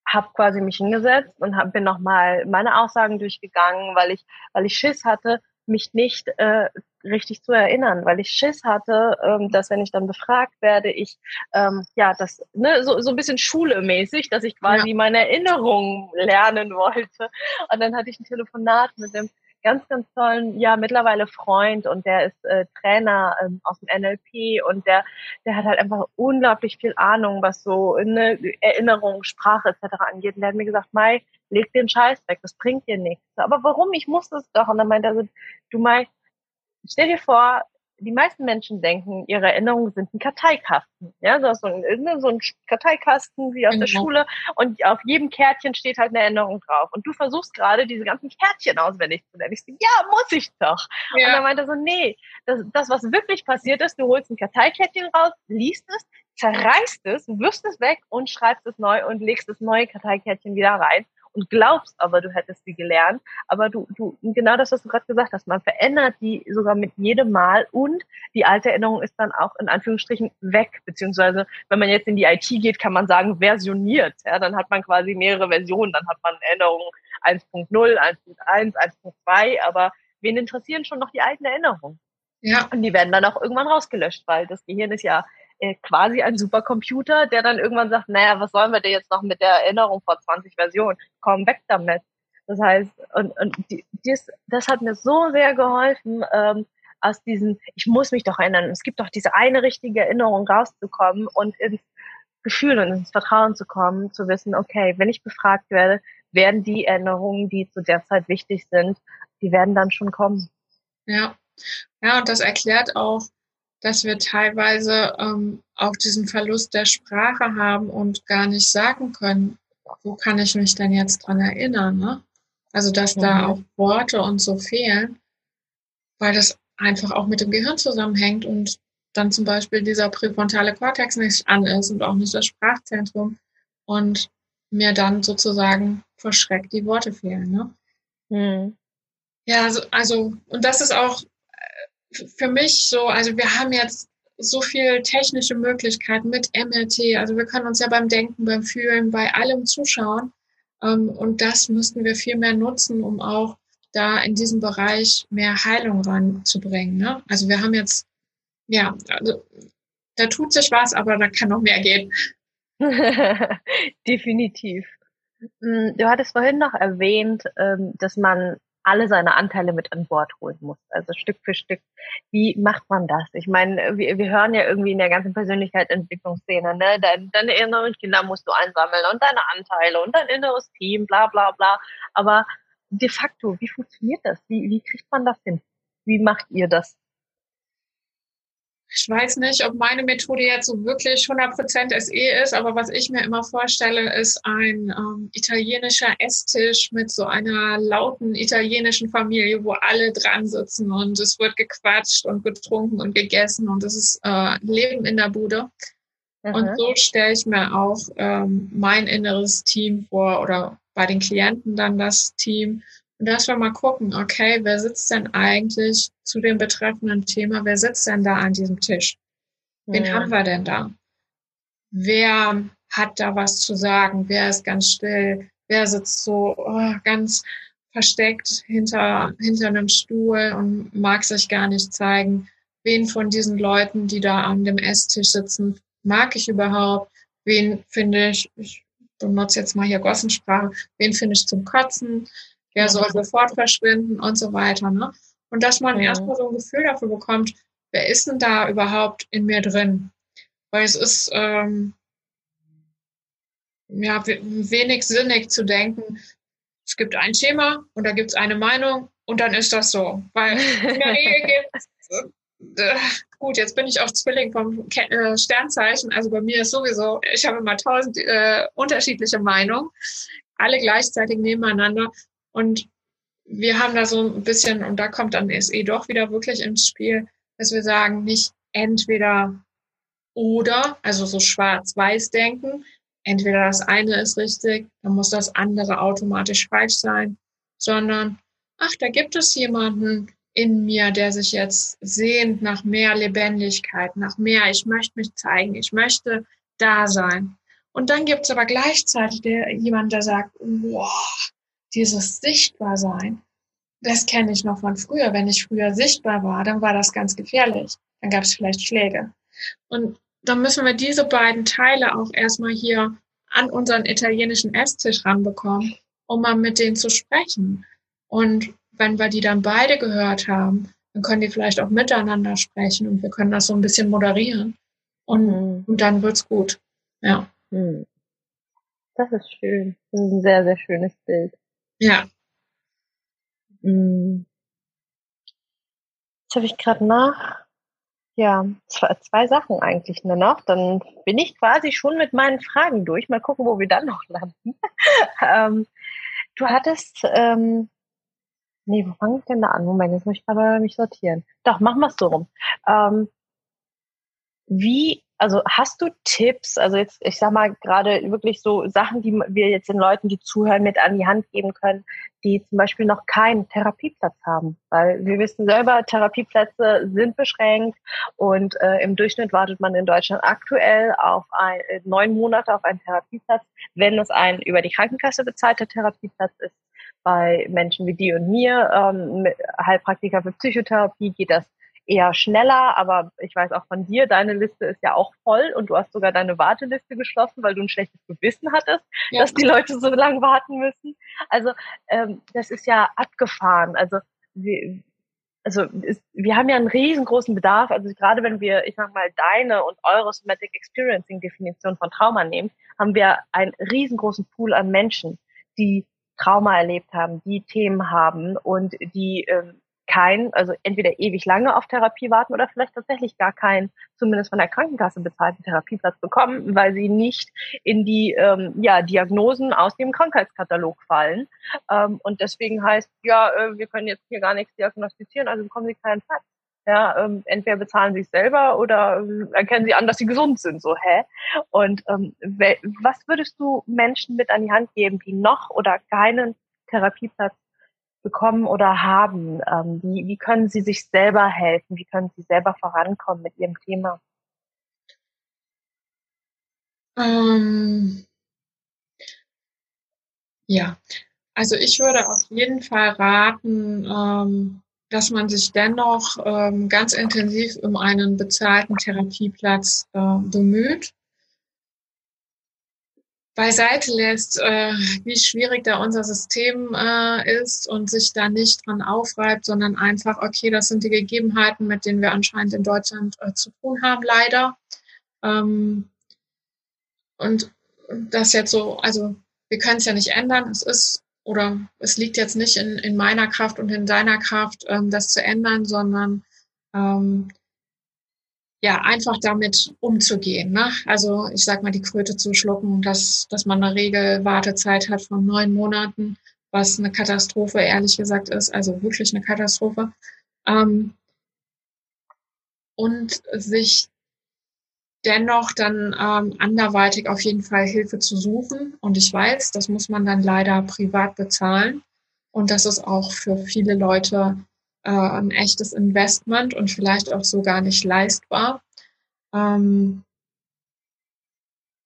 habe quasi mich hingesetzt und hab, bin nochmal meine Aussagen durchgegangen, weil ich, weil ich Schiss hatte, mich nicht äh, richtig zu erinnern, weil ich Schiss hatte, ähm, dass wenn ich dann befragt werde, ich ähm, ja das ne, so, so ein bisschen schulemäßig, dass ich quasi ja. meine Erinnerungen lernen wollte. Und dann hatte ich ein Telefonat mit dem ganz, ganz tollen, ja, mittlerweile Freund und der ist äh, Trainer ähm, aus dem NLP und der, der hat halt einfach unglaublich viel Ahnung, was so eine Erinnerung, Sprache etc. angeht. Und der hat mir gesagt, Mai, leg den Scheiß weg, das bringt dir nichts. Aber warum? Ich muss das doch. Und dann meinte er so, du Mai, stell dir vor, die meisten Menschen denken, ihre Erinnerungen sind ein Karteikasten. Ja, hast so ein, so ein Karteikasten wie aus der genau. Schule und auf jedem Kärtchen steht halt eine Erinnerung drauf. Und du versuchst gerade diese ganzen Kärtchen auswendig zu lernen. Ich so, ja, muss ich doch. Ja. Und dann meinte er so, nee, das, das, was wirklich passiert ist, du holst ein Karteikärtchen raus, liest es, zerreißt es, wirst es weg und schreibst es neu und legst das neue Karteikärtchen wieder rein und glaubst aber, du hättest sie gelernt. Aber du, du, genau das, was du gerade gesagt hast, man verändert die sogar mit jedem Mal und die alte Erinnerung ist dann auch in Anführungsstrichen weg. Beziehungsweise, wenn man jetzt in die IT geht, kann man sagen, versioniert. Ja, dann hat man quasi mehrere Versionen. Dann hat man Erinnerungen 1.0, 1.1, 1.2, aber wen interessieren schon noch die alten Erinnerungen? Ja. Und die werden dann auch irgendwann rausgelöscht, weil das Gehirn ist ja quasi ein Supercomputer, der dann irgendwann sagt, naja, was sollen wir denn jetzt noch mit der Erinnerung vor 20 Versionen? Komm weg damit. Das heißt, und, und die, dies, das hat mir so sehr geholfen, ähm, aus diesen, ich muss mich doch erinnern, es gibt doch diese eine richtige Erinnerung rauszukommen und ins Gefühl und ins Vertrauen zu kommen, zu wissen, okay, wenn ich befragt werde, werden die Erinnerungen, die zu der Zeit wichtig sind, die werden dann schon kommen. Ja, ja, und das erklärt auch, dass wir teilweise ähm, auch diesen Verlust der Sprache haben und gar nicht sagen können, wo kann ich mich denn jetzt dran erinnern? Ne? Also dass mhm. da auch Worte und so fehlen, weil das einfach auch mit dem Gehirn zusammenhängt und dann zum Beispiel dieser präfrontale Kortex nicht an ist und auch nicht das Sprachzentrum und mir dann sozusagen verschreckt die Worte fehlen. Ne? Mhm. Ja, also, also, und das ist auch für mich so, also wir haben jetzt so viel technische Möglichkeiten mit MRT. Also wir können uns ja beim Denken, beim Fühlen, bei allem zuschauen. Ähm, und das müssten wir viel mehr nutzen, um auch da in diesem Bereich mehr Heilung ranzubringen. Ne? Also wir haben jetzt, ja, also da tut sich was, aber da kann noch mehr gehen. Definitiv. Hm, du hattest vorhin noch erwähnt, ähm, dass man alle seine Anteile mit an Bord holen muss. Also Stück für Stück. Wie macht man das? Ich meine, wir, wir hören ja irgendwie in der ganzen Persönlichkeitsentwicklungsszene, ne? Deine, deine inneren Kinder musst du einsammeln und deine Anteile und dein inneres Team, bla bla bla. Aber de facto, wie funktioniert das? Wie, wie kriegt man das hin? Wie macht ihr das? Ich weiß nicht, ob meine Methode jetzt so wirklich 100% SE ist, aber was ich mir immer vorstelle, ist ein ähm, italienischer Esstisch mit so einer lauten italienischen Familie, wo alle dran sitzen und es wird gequatscht und getrunken und gegessen und es ist äh, Leben in der Bude. Mhm. Und so stelle ich mir auch ähm, mein inneres Team vor oder bei den Klienten dann das Team dass wir mal gucken, okay, wer sitzt denn eigentlich zu dem betreffenden Thema, wer sitzt denn da an diesem Tisch? Wen ja. haben wir denn da? Wer hat da was zu sagen? Wer ist ganz still? Wer sitzt so oh, ganz versteckt hinter, hinter einem Stuhl und mag sich gar nicht zeigen? Wen von diesen Leuten, die da an dem Esstisch sitzen, mag ich überhaupt? Wen finde ich, ich benutze jetzt mal hier Gossensprache, wen finde ich zum Kotzen? Der soll sofort verschwinden und so weiter. Ne? Und dass man ja. erstmal so ein Gefühl dafür bekommt, wer ist denn da überhaupt in mir drin? Weil es ist ähm, ja wenig sinnig zu denken, es gibt ein Schema und da gibt es eine Meinung und dann ist das so. Weil in der Regel gibt äh, gut, jetzt bin ich auch Zwilling vom äh, Sternzeichen. Also bei mir ist sowieso, ich habe immer tausend äh, unterschiedliche Meinungen, alle gleichzeitig nebeneinander. Und wir haben da so ein bisschen, und da kommt dann SE doch wieder wirklich ins Spiel, dass wir sagen, nicht entweder oder, also so schwarz-weiß denken, entweder das eine ist richtig, dann muss das andere automatisch falsch sein, sondern ach, da gibt es jemanden in mir, der sich jetzt sehnt nach mehr Lebendigkeit, nach mehr, ich möchte mich zeigen, ich möchte da sein. Und dann gibt es aber gleichzeitig der, jemand, der sagt, wow, dieses Sichtbarsein, das kenne ich noch von früher. Wenn ich früher sichtbar war, dann war das ganz gefährlich. Dann gab es vielleicht Schläge. Und dann müssen wir diese beiden Teile auch erstmal hier an unseren italienischen Esstisch ranbekommen, um mal mit denen zu sprechen. Und wenn wir die dann beide gehört haben, dann können die vielleicht auch miteinander sprechen und wir können das so ein bisschen moderieren. Und, mhm. und dann wird's gut. Ja. Mhm. Das ist schön. Das ist ein sehr, sehr schönes Bild. Ja. Mhm. Jetzt habe ich gerade nach. Ja, zwei, zwei Sachen eigentlich nur noch. Dann bin ich quasi schon mit meinen Fragen durch. Mal gucken, wo wir dann noch landen. ähm, du hattest, ähm, nee, wo fange ich denn da an? Moment, jetzt muss ich aber mich sortieren. Doch, machen wir es so rum. Ähm, wie also hast du Tipps, also jetzt, ich sag mal, gerade wirklich so Sachen, die wir jetzt den Leuten, die zuhören, mit an die Hand geben können, die zum Beispiel noch keinen Therapieplatz haben. Weil wir wissen selber, Therapieplätze sind beschränkt und äh, im Durchschnitt wartet man in Deutschland aktuell auf ein, äh, neun Monate auf einen Therapieplatz, wenn es ein über die Krankenkasse bezahlter Therapieplatz ist. Bei Menschen wie dir und mir, ähm, Heilpraktiker für Psychotherapie, geht das eher schneller, aber ich weiß auch von dir, deine Liste ist ja auch voll und du hast sogar deine Warteliste geschlossen, weil du ein schlechtes Gewissen hattest, ja. dass die Leute so lange warten müssen. Also ähm, das ist ja abgefahren. Also wir, also ist, wir haben ja einen riesengroßen Bedarf. Also gerade wenn wir, ich sag mal, deine und eure Somatic Experiencing Definition von Trauma nehmen, haben wir einen riesengroßen Pool an Menschen, die Trauma erlebt haben, die Themen haben und die ähm, kein, also entweder ewig lange auf Therapie warten oder vielleicht tatsächlich gar keinen, zumindest von der Krankenkasse bezahlten Therapieplatz bekommen, weil sie nicht in die ähm, ja, Diagnosen aus dem Krankheitskatalog fallen. Ähm, und deswegen heißt, ja, äh, wir können jetzt hier gar nichts diagnostizieren, also bekommen sie keinen Platz. Ja, ähm, entweder bezahlen sie es selber oder äh, erkennen sie an, dass sie gesund sind. So, hä? Und ähm, was würdest du Menschen mit an die Hand geben, die noch oder keinen Therapieplatz bekommen oder haben? Ähm, wie, wie können Sie sich selber helfen? Wie können Sie selber vorankommen mit Ihrem Thema? Ähm, ja, also ich würde auf jeden Fall raten, ähm, dass man sich dennoch ähm, ganz intensiv um einen bezahlten Therapieplatz äh, bemüht beiseite lässt, äh, wie schwierig da unser System äh, ist und sich da nicht dran aufreibt, sondern einfach, okay, das sind die Gegebenheiten, mit denen wir anscheinend in Deutschland äh, zu tun haben, leider. Ähm, und das jetzt so, also wir können es ja nicht ändern. Es ist oder es liegt jetzt nicht in, in meiner Kraft und in deiner Kraft, ähm, das zu ändern, sondern ähm, ja, einfach damit umzugehen. Ne? Also ich sag mal, die Kröte zu schlucken, dass, dass man eine Regelwartezeit hat von neun Monaten, was eine Katastrophe ehrlich gesagt ist, also wirklich eine Katastrophe. Ähm, und sich dennoch dann ähm, anderweitig auf jeden Fall Hilfe zu suchen. Und ich weiß, das muss man dann leider privat bezahlen. Und das ist auch für viele Leute äh, ein echtes Investment und vielleicht auch so gar nicht leistbar. Ähm,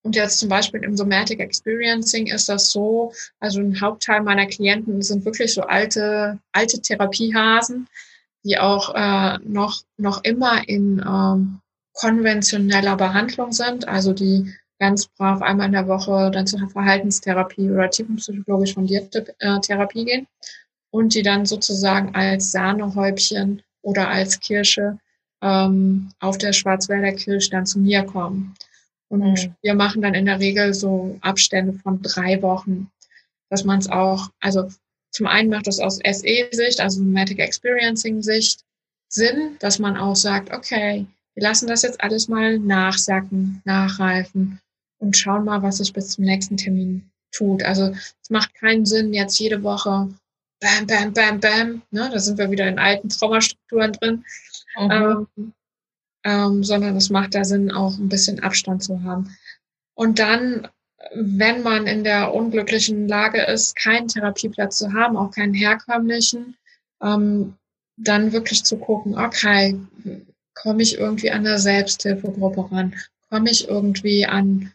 und jetzt zum Beispiel im Somatic Experiencing ist das so, also ein Hauptteil meiner Klienten sind wirklich so alte, alte Therapiehasen, die auch äh, noch, noch immer in ähm, konventioneller Behandlung sind, also die ganz brav einmal in der Woche dann zur Verhaltenstherapie oder tiefenpsychologisch fundierte äh, Therapie gehen und die dann sozusagen als Sahnehäubchen oder als Kirsche ähm, auf der Schwarzwälder Kirsch dann zu mir kommen. Und mhm. wir machen dann in der Regel so Abstände von drei Wochen, dass man es auch, also zum einen macht das aus SE-Sicht, also Somatic Experiencing-Sicht, Sinn, dass man auch sagt, okay, wir lassen das jetzt alles mal nachsacken, nachreifen und schauen mal, was sich bis zum nächsten Termin tut. Also es macht keinen Sinn, jetzt jede Woche bam, bam, bam, bam, ne, da sind wir wieder in alten Traumastrukturen drin, mhm. ähm, ähm, sondern es macht da Sinn, auch ein bisschen Abstand zu haben. Und dann, wenn man in der unglücklichen Lage ist, keinen Therapieplatz zu haben, auch keinen herkömmlichen, ähm, dann wirklich zu gucken, okay, komme ich irgendwie an der Selbsthilfegruppe ran? Komme ich irgendwie an,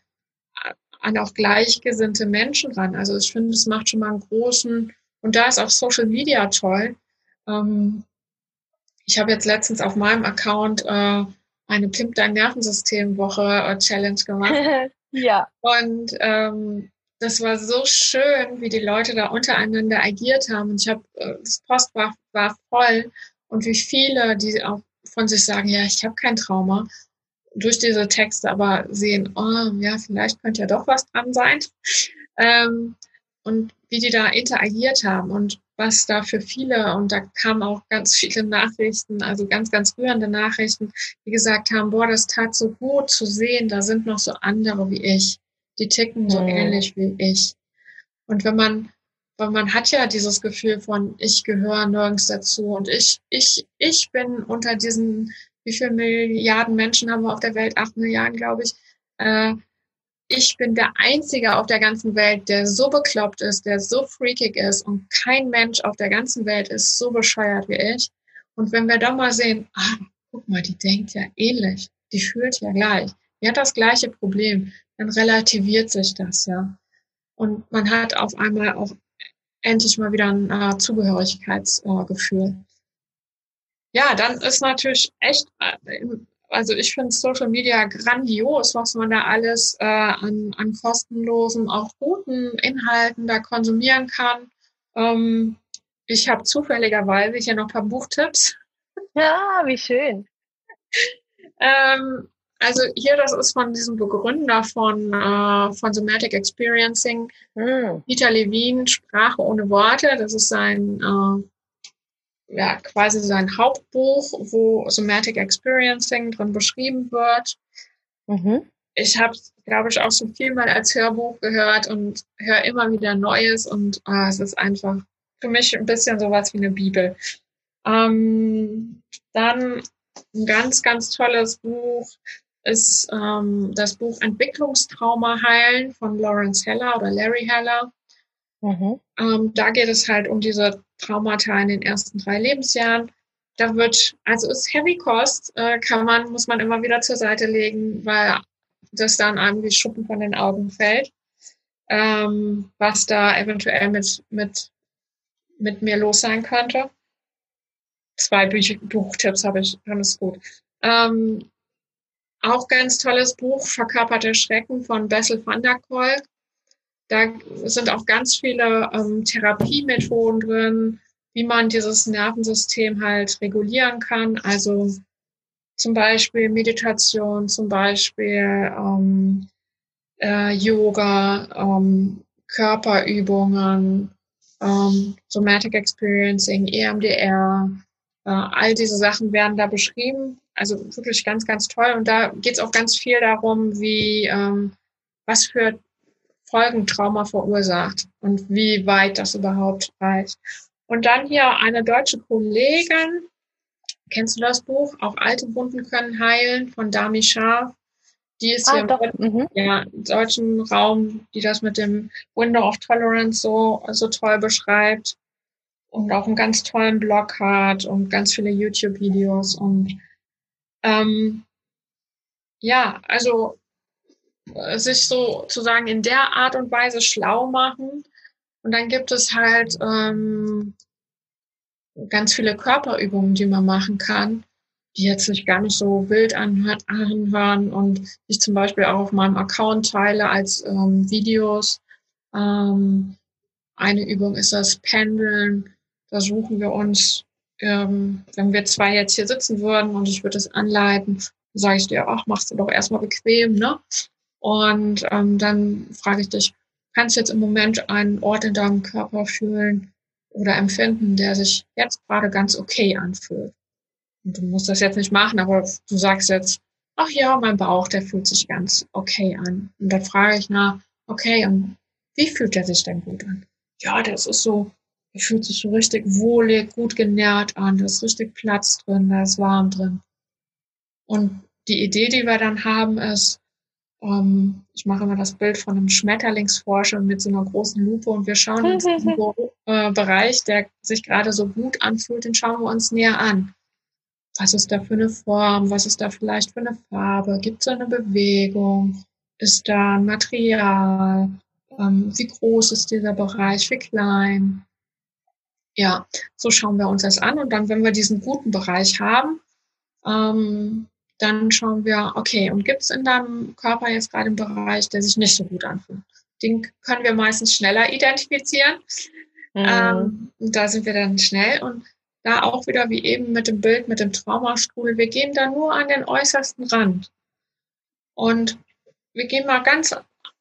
an auch gleichgesinnte Menschen ran? Also ich finde, es macht schon mal einen großen, und da ist auch Social Media toll. Ähm, ich habe jetzt letztens auf meinem Account äh, eine Pimp dein Nervensystem Woche äh, Challenge gemacht. ja. Und ähm, das war so schön, wie die Leute da untereinander agiert haben. Und ich habe, äh, das Post war, war voll. Und wie viele, die auch von sich sagen, ja, ich habe kein Trauma, durch diese Texte aber sehen, oh, ja, vielleicht könnte ja doch was dran sein. Ähm, und wie die da interagiert haben und was da für viele, und da kamen auch ganz viele Nachrichten, also ganz, ganz rührende Nachrichten, die gesagt haben, boah, das tat so gut zu sehen, da sind noch so andere wie ich, die ticken so mhm. ähnlich wie ich. Und wenn man, weil man hat ja dieses Gefühl von, ich gehöre nirgends dazu und ich, ich, ich bin unter diesen, wie viele Milliarden Menschen haben wir auf der Welt? Acht Milliarden, glaube ich. Äh, ich bin der Einzige auf der ganzen Welt, der so bekloppt ist, der so freakig ist und kein Mensch auf der ganzen Welt ist so bescheuert wie ich. Und wenn wir dann mal sehen, ah, guck mal, die denkt ja ähnlich, die fühlt ja gleich, die hat das gleiche Problem, dann relativiert sich das ja. Und man hat auf einmal auch endlich mal wieder ein äh, Zugehörigkeitsgefühl. Äh, ja, dann ist natürlich echt äh, also ich finde Social Media grandios, was man da alles äh, an, an kostenlosen, auch guten Inhalten da konsumieren kann. Ähm, ich habe zufälligerweise hier noch ein paar Buchtipps. Ja, wie schön. ähm, also hier, das ist von diesem Begründer von, äh, von Somatic Experiencing, mm. Peter Levine, Sprache ohne Worte. Das ist sein äh, ja, quasi sein Hauptbuch, wo Somatic Experiencing drin beschrieben wird. Mhm. Ich habe glaube ich, auch schon viel mal als Hörbuch gehört und höre immer wieder Neues und ah, es ist einfach für mich ein bisschen sowas wie eine Bibel. Ähm, dann ein ganz, ganz tolles Buch ist ähm, das Buch Entwicklungstrauma heilen von Lawrence Heller oder Larry Heller. Mhm. Ähm, da geht es halt um diese Traumata in den ersten drei Lebensjahren. Da wird, also ist Heavy Cost, äh, kann man, muss man immer wieder zur Seite legen, weil das dann einem wie Schuppen von den Augen fällt, ähm, was da eventuell mit, mit, mit mir los sein könnte. Zwei Büch Buchtipps habe ich, dann ist gut. Ähm, auch ganz tolles Buch, Verkörperte Schrecken von Bessel van der Kolk. Da sind auch ganz viele ähm, Therapiemethoden drin, wie man dieses Nervensystem halt regulieren kann. Also zum Beispiel Meditation, zum Beispiel ähm, äh, Yoga, ähm, Körperübungen, ähm, Somatic Experiencing, EMDR, äh, all diese Sachen werden da beschrieben. Also wirklich ganz, ganz toll. Und da geht es auch ganz viel darum, wie ähm, was für Folgentrauma verursacht und wie weit das überhaupt reicht. Und dann hier eine deutsche Kollegin, kennst du das Buch? Auch alte Wunden können heilen von Dami Scharf. Die ist ah, hier im mhm. ja, deutschen Raum, die das mit dem Window of Tolerance so, so toll beschreibt und auch einen ganz tollen Blog hat und ganz viele YouTube-Videos und ähm, ja, also sich sozusagen in der Art und Weise schlau machen. Und dann gibt es halt ähm, ganz viele Körperübungen, die man machen kann, die jetzt sich gar nicht so wild anhören und ich zum Beispiel auch auf meinem Account teile als ähm, Videos. Ähm, eine Übung ist das Pendeln. Da suchen wir uns, ähm, wenn wir zwei jetzt hier sitzen würden und ich würde es anleiten, sage ich dir, ach, machst du doch erstmal bequem, ne? Und ähm, dann frage ich dich, kannst du jetzt im Moment einen Ort in deinem Körper fühlen oder empfinden, der sich jetzt gerade ganz okay anfühlt? Und du musst das jetzt nicht machen, aber du sagst jetzt, ach ja, mein Bauch, der fühlt sich ganz okay an. Und dann frage ich nach, okay, und wie fühlt er sich denn gut an? Ja, das ist so, er fühlt sich so richtig wohlig, gut genährt an, da ist richtig Platz drin, da ist warm drin. Und die Idee, die wir dann haben, ist, ähm, ich mache immer das Bild von einem Schmetterlingsforscher mit so einer großen Lupe und wir schauen uns diesen äh, Bereich, der sich gerade so gut anfühlt, den schauen wir uns näher an. Was ist da für eine Form? Was ist da vielleicht für eine Farbe? Gibt es eine Bewegung? Ist da ein Material? Ähm, wie groß ist dieser Bereich? Wie klein? Ja, so schauen wir uns das an und dann, wenn wir diesen guten Bereich haben, ähm, dann schauen wir, okay, und gibt es in deinem Körper jetzt gerade einen Bereich, der sich nicht so gut anfühlt? Den können wir meistens schneller identifizieren. Mhm. Ähm, da sind wir dann schnell und da auch wieder wie eben mit dem Bild mit dem Traumastuhl, wir gehen da nur an den äußersten Rand. Und wir gehen mal ganz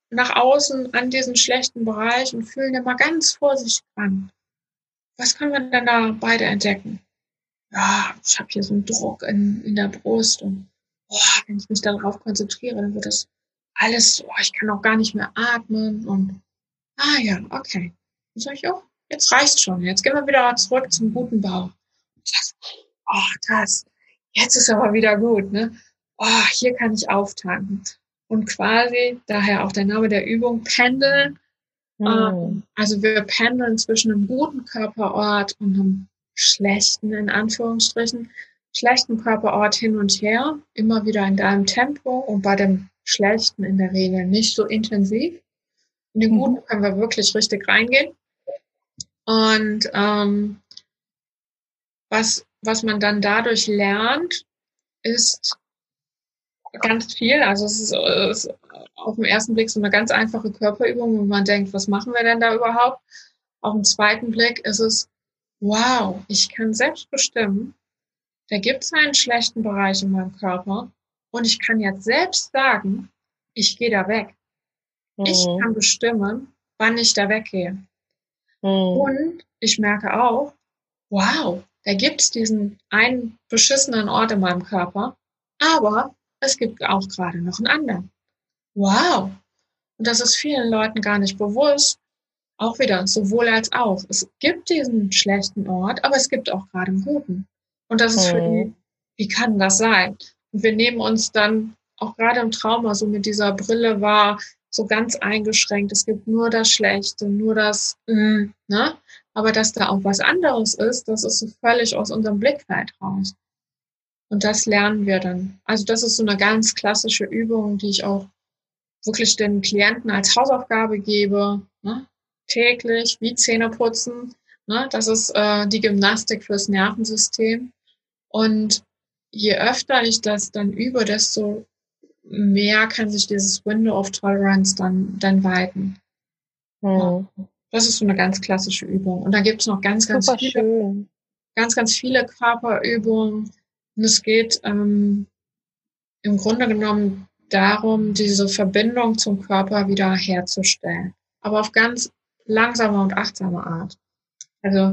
nach außen an diesen schlechten Bereich und fühlen den mal ganz vorsichtig an. Was können wir denn da beide entdecken? Ja, ich habe hier so einen Druck in, in der Brust und boah, wenn ich mich darauf konzentriere, dann wird das alles, boah, ich kann auch gar nicht mehr atmen und ah ja, okay. Dann sage ich, oh, jetzt reicht schon. Jetzt gehen wir wieder zurück zum guten Bauch. Oh, das, jetzt ist aber wieder gut, ne? Oh, hier kann ich auftanken. Und quasi, daher auch der Name der Übung, pendeln. Mhm. also wir pendeln zwischen einem guten Körperort und einem schlechten, in Anführungsstrichen, schlechten Körperort hin und her, immer wieder in deinem Tempo und bei dem schlechten in der Regel nicht so intensiv. In den guten mhm. können wir wirklich richtig reingehen. Und ähm, was, was man dann dadurch lernt, ist ganz viel. Also es ist, es ist auf den ersten Blick so eine ganz einfache Körperübung, wo man denkt, was machen wir denn da überhaupt? Auf den zweiten Blick ist es, wow, ich kann selbst bestimmen, da gibt es einen schlechten Bereich in meinem Körper und ich kann jetzt selbst sagen, ich gehe da weg. Mhm. Ich kann bestimmen, wann ich da weggehe. Mhm. Und ich merke auch, wow, da gibt es diesen einen beschissenen Ort in meinem Körper, aber es gibt auch gerade noch einen anderen. Wow. Und das ist vielen Leuten gar nicht bewusst. Auch wieder, sowohl als auch. Es gibt diesen schlechten Ort, aber es gibt auch gerade einen guten. Und das ist für die, mhm. wie kann das sein? Und wir nehmen uns dann auch gerade im Trauma so mit dieser Brille wahr, so ganz eingeschränkt. Es gibt nur das Schlechte, nur das, mm, ne? Aber dass da auch was anderes ist, das ist so völlig aus unserem Blickfeld raus. Und das lernen wir dann. Also das ist so eine ganz klassische Übung, die ich auch wirklich den Klienten als Hausaufgabe gebe, ne? täglich, wie Zähne putzen. Ne? Das ist äh, die Gymnastik fürs Nervensystem. Und je öfter ich das dann übe, desto mehr kann sich dieses Window of Tolerance dann, dann weiten. Mhm. Das ist so eine ganz klassische Übung. Und da gibt es noch ganz, ganz Super viele, schön. ganz, ganz viele Körperübungen. Und es geht ähm, im Grunde genommen darum, diese Verbindung zum Körper wieder herzustellen. Aber auf ganz langsame und achtsame Art. Also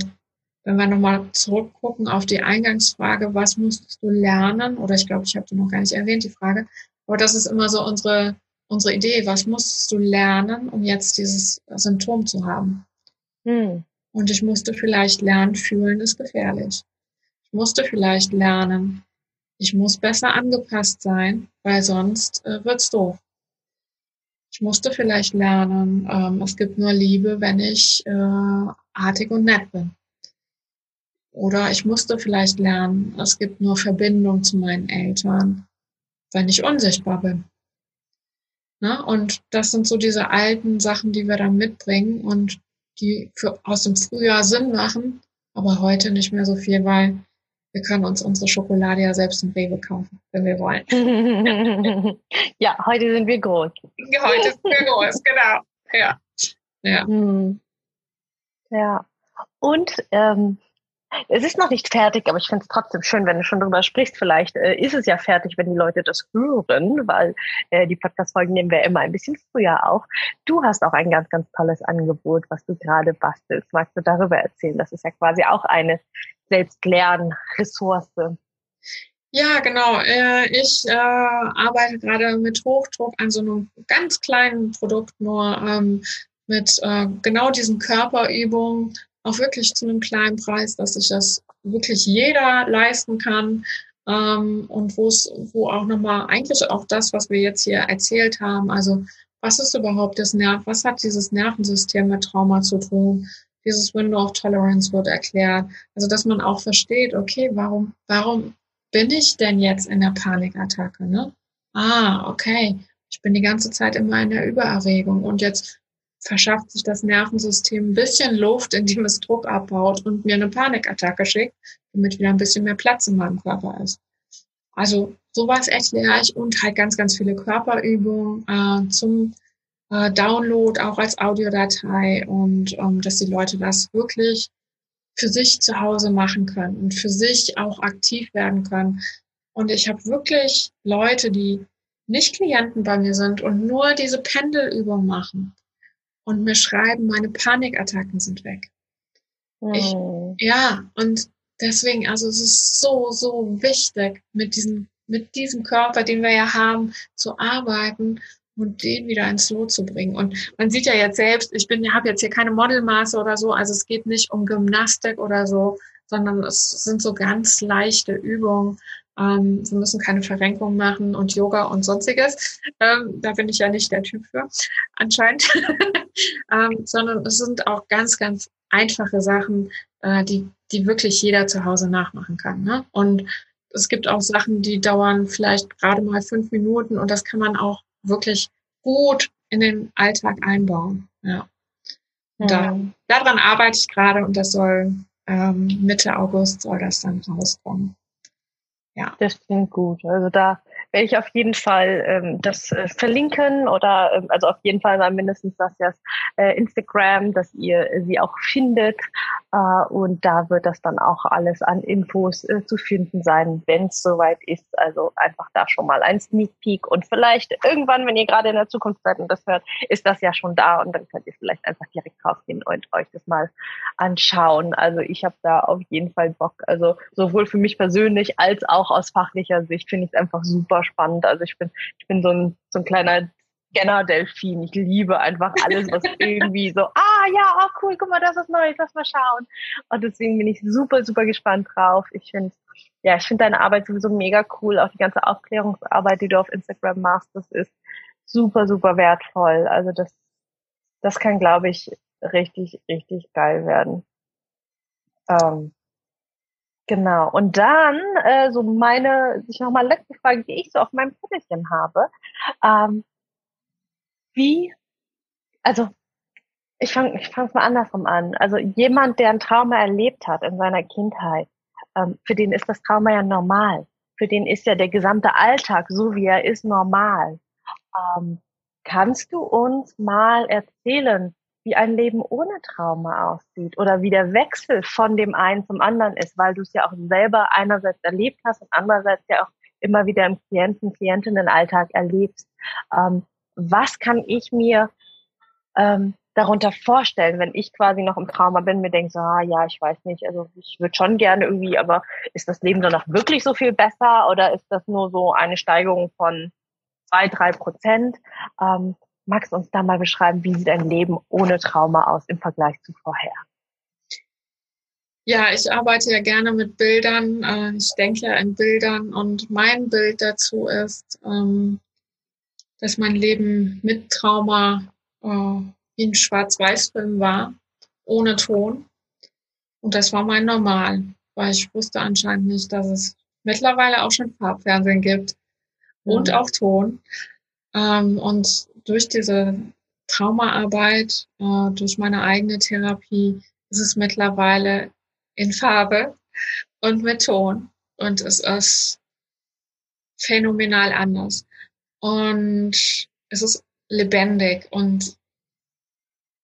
wenn wir nochmal zurückgucken auf die Eingangsfrage, was musstest du lernen? Oder ich glaube, ich habe die noch gar nicht erwähnt, die Frage. Aber das ist immer so unsere, unsere Idee. Was musstest du lernen, um jetzt dieses Symptom zu haben? Hm. Und ich musste vielleicht lernen, fühlen ist gefährlich. Ich musste vielleicht lernen, ich muss besser angepasst sein, weil sonst äh, wird's doof. Ich musste vielleicht lernen, ähm, es gibt nur Liebe, wenn ich äh, artig und nett bin. Oder ich musste vielleicht lernen, es gibt nur Verbindung zu meinen Eltern, wenn ich unsichtbar bin. Na, und das sind so diese alten Sachen, die wir dann mitbringen und die für, aus dem Frühjahr Sinn machen, aber heute nicht mehr so viel, weil wir können uns unsere Schokolade ja selbst im Rewe kaufen, wenn wir wollen. ja, heute sind wir groß. Heute sind wir groß, genau. Ja. Ja. Hm. Ja. Und ähm, es ist noch nicht fertig, aber ich finde es trotzdem schön, wenn du schon drüber sprichst. Vielleicht äh, ist es ja fertig, wenn die Leute das hören, weil äh, die Podcast-Folgen nehmen wir immer ein bisschen früher auf. Du hast auch ein ganz, ganz tolles Angebot, was du gerade bastelst. Magst du darüber erzählen? Das ist ja quasi auch eine Selbstlernressource. Ja, genau. Äh, ich äh, arbeite gerade mit Hochdruck an so einem ganz kleinen Produkt nur ähm, mit äh, genau diesen Körperübungen auch wirklich zu einem kleinen Preis, dass sich das wirklich jeder leisten kann. ähm, und wo es, wo auch nochmal eigentlich auch das, was wir jetzt hier erzählt haben, also was ist überhaupt das Nerv, was hat dieses Nervensystem mit Trauma zu tun? Dieses Window of Tolerance wird erklärt. Also, dass man auch versteht, okay, warum, warum bin ich denn jetzt in der Panikattacke, ne? Ah, okay. Ich bin die ganze Zeit immer in der Übererregung und jetzt verschafft sich das Nervensystem ein bisschen Luft, indem es Druck abbaut und mir eine Panikattacke schickt, damit wieder ein bisschen mehr Platz in meinem Körper ist. Also sowas erkläre ich und halt ganz, ganz viele Körperübungen äh, zum äh, Download, auch als Audiodatei und ähm, dass die Leute das wirklich für sich zu Hause machen können und für sich auch aktiv werden können. Und ich habe wirklich Leute, die nicht Klienten bei mir sind und nur diese Pendelübung machen und mir schreiben, meine Panikattacken sind weg. Ich, oh. ja, und deswegen, also es ist so, so wichtig, mit diesem, mit diesem Körper, den wir ja haben, zu arbeiten und den wieder ins Lot zu bringen. Und man sieht ja jetzt selbst, ich bin, habe jetzt hier keine Modelmaße oder so, also es geht nicht um Gymnastik oder so, sondern es sind so ganz leichte Übungen, ähm, wir müssen keine Verrenkung machen und Yoga und sonstiges. Ähm, da bin ich ja nicht der Typ für, anscheinend. ähm, sondern es sind auch ganz, ganz einfache Sachen, äh, die, die wirklich jeder zu Hause nachmachen kann. Ne? Und es gibt auch Sachen, die dauern vielleicht gerade mal fünf Minuten und das kann man auch wirklich gut in den Alltag einbauen. Ja. Da, daran arbeite ich gerade und das soll ähm, Mitte August soll das dann rauskommen. Ja. Das klingt gut. Also da werde ich auf jeden Fall ähm, das äh, verlinken oder ähm, also auf jeden Fall mal mindestens das äh, Instagram, dass ihr sie auch findet äh, und da wird das dann auch alles an Infos äh, zu finden sein, wenn es soweit ist. Also einfach da schon mal ein Sneak Peek und vielleicht irgendwann, wenn ihr gerade in der Zukunft seid und das hört, ist das ja schon da und dann könnt ihr vielleicht einfach direkt rausgehen und euch das mal anschauen. Also ich habe da auf jeden Fall Bock. Also sowohl für mich persönlich als auch aus fachlicher Sicht finde ich es einfach super spannend. Also ich bin, ich bin so ein, so ein kleiner Scanner-Delfin. Ich liebe einfach alles, was irgendwie so, ah ja, oh cool, guck mal, das ist Neues, lass mal schauen. Und deswegen bin ich super, super gespannt drauf. Ich finde, ja, ich finde deine Arbeit sowieso mega cool. Auch die ganze Aufklärungsarbeit, die du auf Instagram machst, das ist super, super wertvoll. Also das, das kann, glaube ich, richtig, richtig geil werden. Ähm, Genau. Und dann äh, so meine, sich nochmal letzte Frage, die ich so auf meinem Zettelchen habe. Ähm, wie, also ich fange ich mal andersrum an. Also jemand, der ein Trauma erlebt hat in seiner Kindheit, ähm, für den ist das Trauma ja normal. Für den ist ja der gesamte Alltag, so wie er ist, normal. Ähm, kannst du uns mal erzählen, wie ein Leben ohne Trauma aussieht oder wie der Wechsel von dem einen zum anderen ist, weil du es ja auch selber einerseits erlebt hast und andererseits ja auch immer wieder im Klienten, Klientinnenalltag erlebst. Ähm, was kann ich mir ähm, darunter vorstellen, wenn ich quasi noch im Trauma bin, mir denke, so, ah, ja, ich weiß nicht, also ich würde schon gerne irgendwie, aber ist das Leben dann noch wirklich so viel besser oder ist das nur so eine Steigerung von zwei, drei Prozent? Ähm, Magst du uns da mal beschreiben, wie sieht ein Leben ohne Trauma aus im Vergleich zu vorher? Ja, ich arbeite ja gerne mit Bildern. Äh, ich denke ja in Bildern und mein Bild dazu ist, ähm, dass mein Leben mit Trauma äh, ein Schwarz-Weiß-Film war, ohne Ton. Und das war mein Normal, weil ich wusste anscheinend nicht, dass es mittlerweile auch schon Farbfernsehen gibt und mhm. auch Ton. Ähm, und durch diese Traumaarbeit, äh, durch meine eigene Therapie, ist es mittlerweile in Farbe und mit Ton. Und es ist phänomenal anders. Und es ist lebendig. Und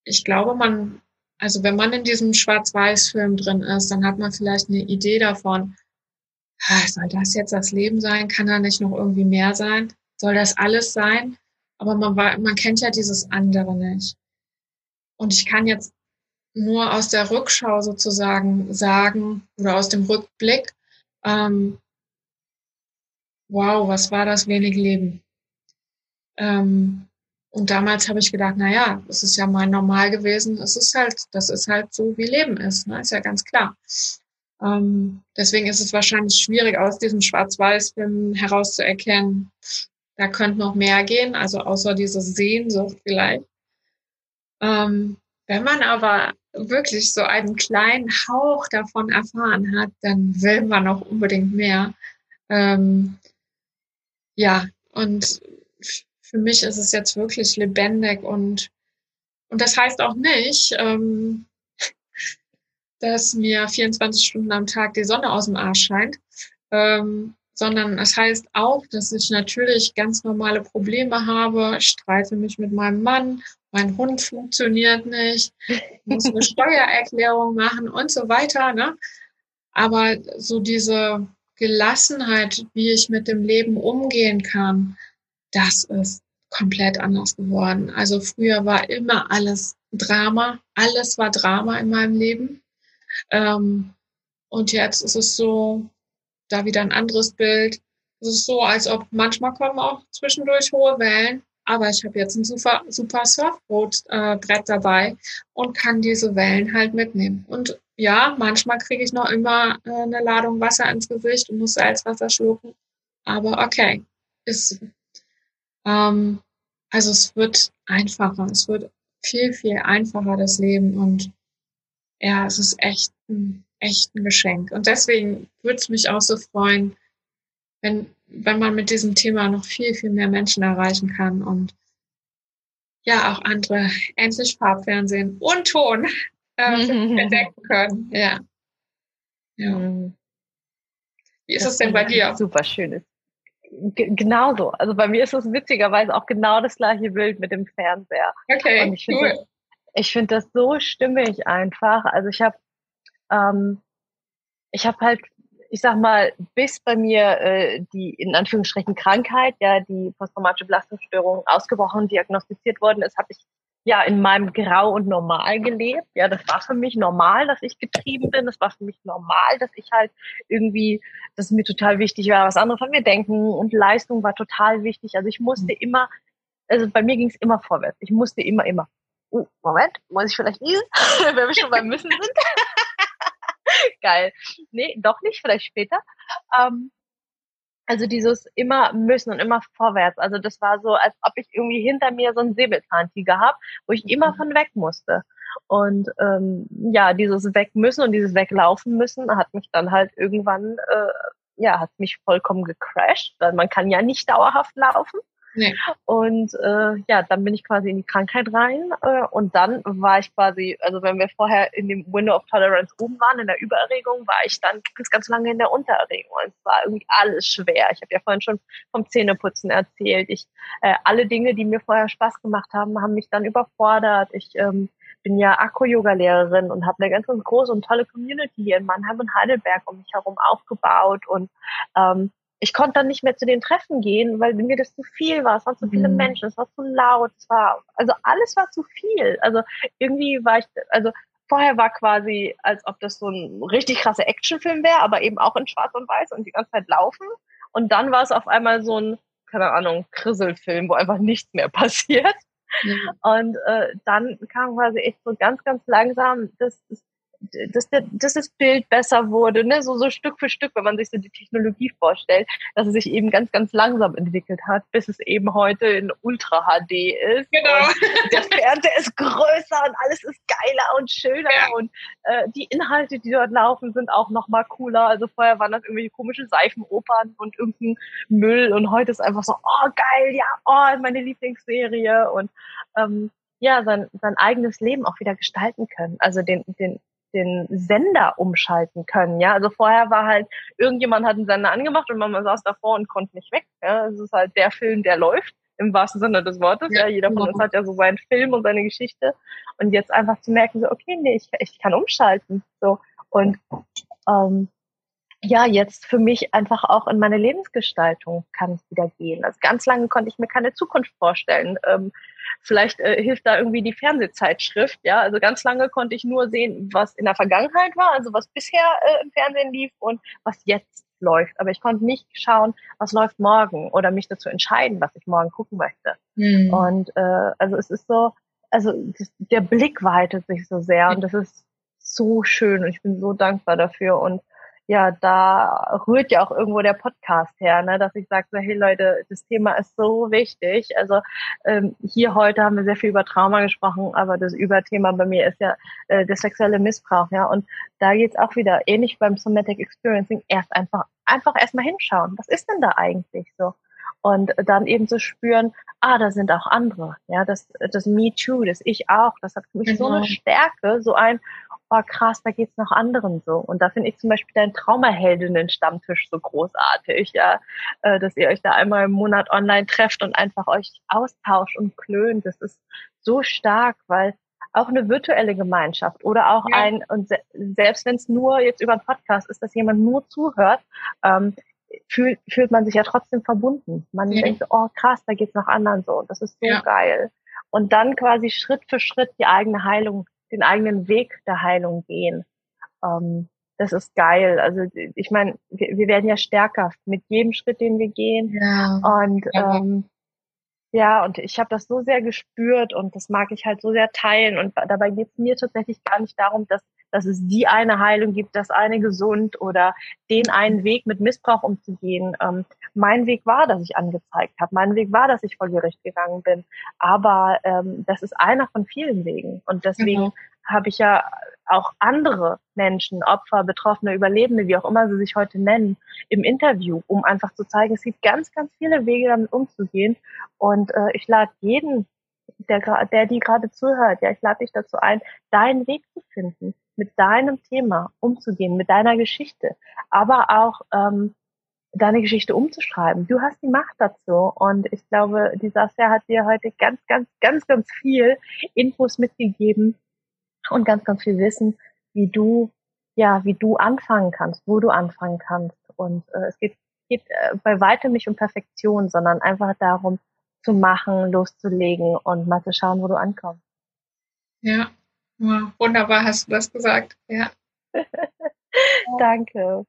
ich glaube, man, also wenn man in diesem Schwarz-Weiß-Film drin ist, dann hat man vielleicht eine Idee davon, soll das jetzt das Leben sein? Kann da nicht noch irgendwie mehr sein? Soll das alles sein? aber man, man kennt ja dieses andere nicht. Und ich kann jetzt nur aus der Rückschau sozusagen sagen oder aus dem Rückblick, ähm, wow, was war das wenig Leben? Ähm, und damals habe ich gedacht, na ja, es ist ja mal normal gewesen. Es ist halt, das ist halt so, wie Leben ist, ne? ist ja ganz klar. Ähm, deswegen ist es wahrscheinlich schwierig, aus diesem Schwarz-Weiß-Film herauszuerkennen, da könnte noch mehr gehen, also außer diese Sehnsucht vielleicht. Ähm, wenn man aber wirklich so einen kleinen Hauch davon erfahren hat, dann will man auch unbedingt mehr. Ähm, ja, und für mich ist es jetzt wirklich lebendig und, und das heißt auch nicht, ähm, dass mir 24 Stunden am Tag die Sonne aus dem Arsch scheint, ähm, sondern es heißt auch, dass ich natürlich ganz normale Probleme habe, ich streite mich mit meinem Mann, mein Hund funktioniert nicht, ich muss eine Steuererklärung machen und so weiter. Ne? Aber so diese Gelassenheit, wie ich mit dem Leben umgehen kann, das ist komplett anders geworden. Also früher war immer alles Drama, alles war Drama in meinem Leben. Ähm, und jetzt ist es so, da wieder ein anderes Bild. Es ist so, als ob manchmal kommen auch zwischendurch hohe Wellen, aber ich habe jetzt ein super, super Surfboard-Brett äh, dabei und kann diese Wellen halt mitnehmen. Und ja, manchmal kriege ich noch immer äh, eine Ladung Wasser ins Gesicht und muss Salzwasser schlucken. Aber okay, ist, ähm, also es wird einfacher, es wird viel, viel einfacher, das Leben. Und ja, es ist echt ein, echt ein Geschenk. Und deswegen würde es mich auch so freuen, wenn, wenn man mit diesem Thema noch viel, viel mehr Menschen erreichen kann und ja, auch andere endlich Farbfernsehen und Ton äh, entdecken können. Ja. ja. Mhm. Wie ist das es denn bei dir? Super schönes. Genauso. Also bei mir ist es witzigerweise auch genau das gleiche Bild mit dem Fernseher. Okay, und ich cool. Das, ich finde das so stimmig einfach. Also ich habe ähm, ich habe halt, ich sag mal, bis bei mir äh, die in Anführungsstrichen Krankheit, ja, die posttraumatische Belastungsstörung ausgebrochen diagnostiziert worden ist, habe ich ja in meinem Grau und Normal gelebt. Ja, das war für mich normal, dass ich getrieben bin. Das war für mich normal, dass ich halt irgendwie, dass mir total wichtig war, was andere von mir denken und Leistung war total wichtig. Also ich musste mhm. immer, also bei mir ging es immer vorwärts. Ich musste immer, immer. Uh, Moment, muss ich vielleicht niesen, wenn wir schon beim Müssen sind? Geil. Nee, doch nicht, vielleicht später. Ähm, also dieses immer müssen und immer vorwärts. Also das war so, als ob ich irgendwie hinter mir so einen Säbelzahntiger habe, wo ich immer mhm. von weg musste. Und ähm, ja, dieses weg müssen und dieses weglaufen müssen hat mich dann halt irgendwann, äh, ja, hat mich vollkommen gecrashed, weil man kann ja nicht dauerhaft laufen. Nee. Und äh, ja, dann bin ich quasi in die Krankheit rein äh, und dann war ich quasi, also wenn wir vorher in dem Window of Tolerance oben waren, in der Übererregung, war ich dann ganz, ganz lange in der Untererregung. Und es war irgendwie alles schwer. Ich habe ja vorhin schon vom Zähneputzen erzählt. Ich äh, alle Dinge, die mir vorher Spaß gemacht haben, haben mich dann überfordert. Ich ähm, bin ja Akku-Yoga-Lehrerin und habe eine ganz, ganz große und tolle Community hier in Mannheim und Heidelberg um mich herum aufgebaut und ähm, ich konnte dann nicht mehr zu den Treffen gehen, weil mir das zu viel war. Es waren zu viele mhm. Menschen, es war zu laut, es war, also alles war zu viel. Also irgendwie war ich, also vorher war quasi, als ob das so ein richtig krasser Actionfilm wäre, aber eben auch in Schwarz und Weiß und die ganze Zeit laufen. Und dann war es auf einmal so ein, keine Ahnung, Krisselfilm, wo einfach nichts mehr passiert. Mhm. Und äh, dann kam quasi echt so ganz, ganz langsam das, das dass, dass das Bild besser wurde, ne? so, so Stück für Stück, wenn man sich so die Technologie vorstellt, dass es sich eben ganz, ganz langsam entwickelt hat, bis es eben heute in Ultra HD ist. Genau. Der Fernseher ist größer und alles ist geiler und schöner ja. und äh, die Inhalte, die dort laufen, sind auch noch mal cooler. Also vorher waren das irgendwelche komische Seifenopern und irgendein Müll und heute ist einfach so, oh geil, ja, oh, meine Lieblingsserie und ähm, ja, sein, sein eigenes Leben auch wieder gestalten können. Also den, den den Sender umschalten können. Ja, also vorher war halt irgendjemand hat einen Sender angemacht und man saß davor und konnte nicht weg. Ja, es ist halt der Film, der läuft im wahrsten Sinne des Wortes. Ja, jeder von uns hat ja so seinen Film und seine Geschichte und jetzt einfach zu merken, so okay, nee, ich, ich kann umschalten. So und ähm, ja, jetzt für mich einfach auch in meine Lebensgestaltung kann es wieder gehen. Also ganz lange konnte ich mir keine Zukunft vorstellen. Ähm, vielleicht äh, hilft da irgendwie die Fernsehzeitschrift. Ja, also ganz lange konnte ich nur sehen, was in der Vergangenheit war, also was bisher äh, im Fernsehen lief und was jetzt läuft. Aber ich konnte nicht schauen, was läuft morgen oder mich dazu entscheiden, was ich morgen gucken möchte. Mhm. Und äh, also es ist so, also das, der Blick weitet sich so sehr und das ist so schön und ich bin so dankbar dafür und ja, da rührt ja auch irgendwo der Podcast her, ne, dass ich sage, so, hey Leute, das Thema ist so wichtig. Also ähm, hier heute haben wir sehr viel über Trauma gesprochen, aber das Überthema bei mir ist ja äh, der sexuelle Missbrauch, ja. Und da geht's auch wieder, ähnlich beim Somatic Experiencing, erst einfach, einfach erstmal hinschauen. Was ist denn da eigentlich so? Und dann eben zu spüren, ah, da sind auch andere, ja, das, das Me Too, das Ich auch, das hat für mich genau. so eine genau. Stärke, so ein, oh krass, da geht's noch anderen so. Und da finde ich zum Beispiel deinen Traumaheldinnen-Stammtisch so großartig, ja, äh, dass ihr euch da einmal im Monat online trefft und einfach euch austauscht und klönt. Das ist so stark, weil auch eine virtuelle Gemeinschaft oder auch ja. ein, und se selbst wenn es nur jetzt über einen Podcast ist, dass jemand nur zuhört, ähm, fühlt, fühlt man sich ja trotzdem verbunden. Man ja. denkt, oh krass, da geht's noch anderen so. Das ist so ja. geil. Und dann quasi Schritt für Schritt die eigene Heilung den eigenen Weg der Heilung gehen. Ähm, das ist geil. Also ich meine, wir, wir, werden ja stärker mit jedem Schritt, den wir gehen. Ja. Und ja. Ähm, ja, und ich habe das so sehr gespürt und das mag ich halt so sehr teilen. Und dabei geht es mir tatsächlich gar nicht darum, dass, dass es die eine Heilung gibt, das eine gesund oder den einen Weg mit Missbrauch umzugehen. Ähm, mein Weg war, dass ich angezeigt habe. Mein Weg war, dass ich vor Gericht gegangen bin. Aber ähm, das ist einer von vielen Wegen. Und deswegen mhm. habe ich ja auch andere Menschen, Opfer, Betroffene, Überlebende, wie auch immer sie sich heute nennen, im Interview, um einfach zu zeigen, es gibt ganz, ganz viele Wege, damit umzugehen. Und äh, ich lade jeden, der, der die gerade zuhört, ja, ich lade dich dazu ein, deinen Weg zu finden, mit deinem Thema umzugehen, mit deiner Geschichte, aber auch ähm, deine Geschichte umzuschreiben. Du hast die Macht dazu und ich glaube, die Sascha hat dir heute ganz, ganz, ganz, ganz viel Infos mitgegeben und ganz, ganz viel Wissen, wie du, ja, wie du anfangen kannst, wo du anfangen kannst. Und äh, es geht, geht äh, bei weitem nicht um Perfektion, sondern einfach darum, zu machen, loszulegen und mal zu schauen, wo du ankommst. Ja, wunderbar hast du das gesagt. Ja. Danke.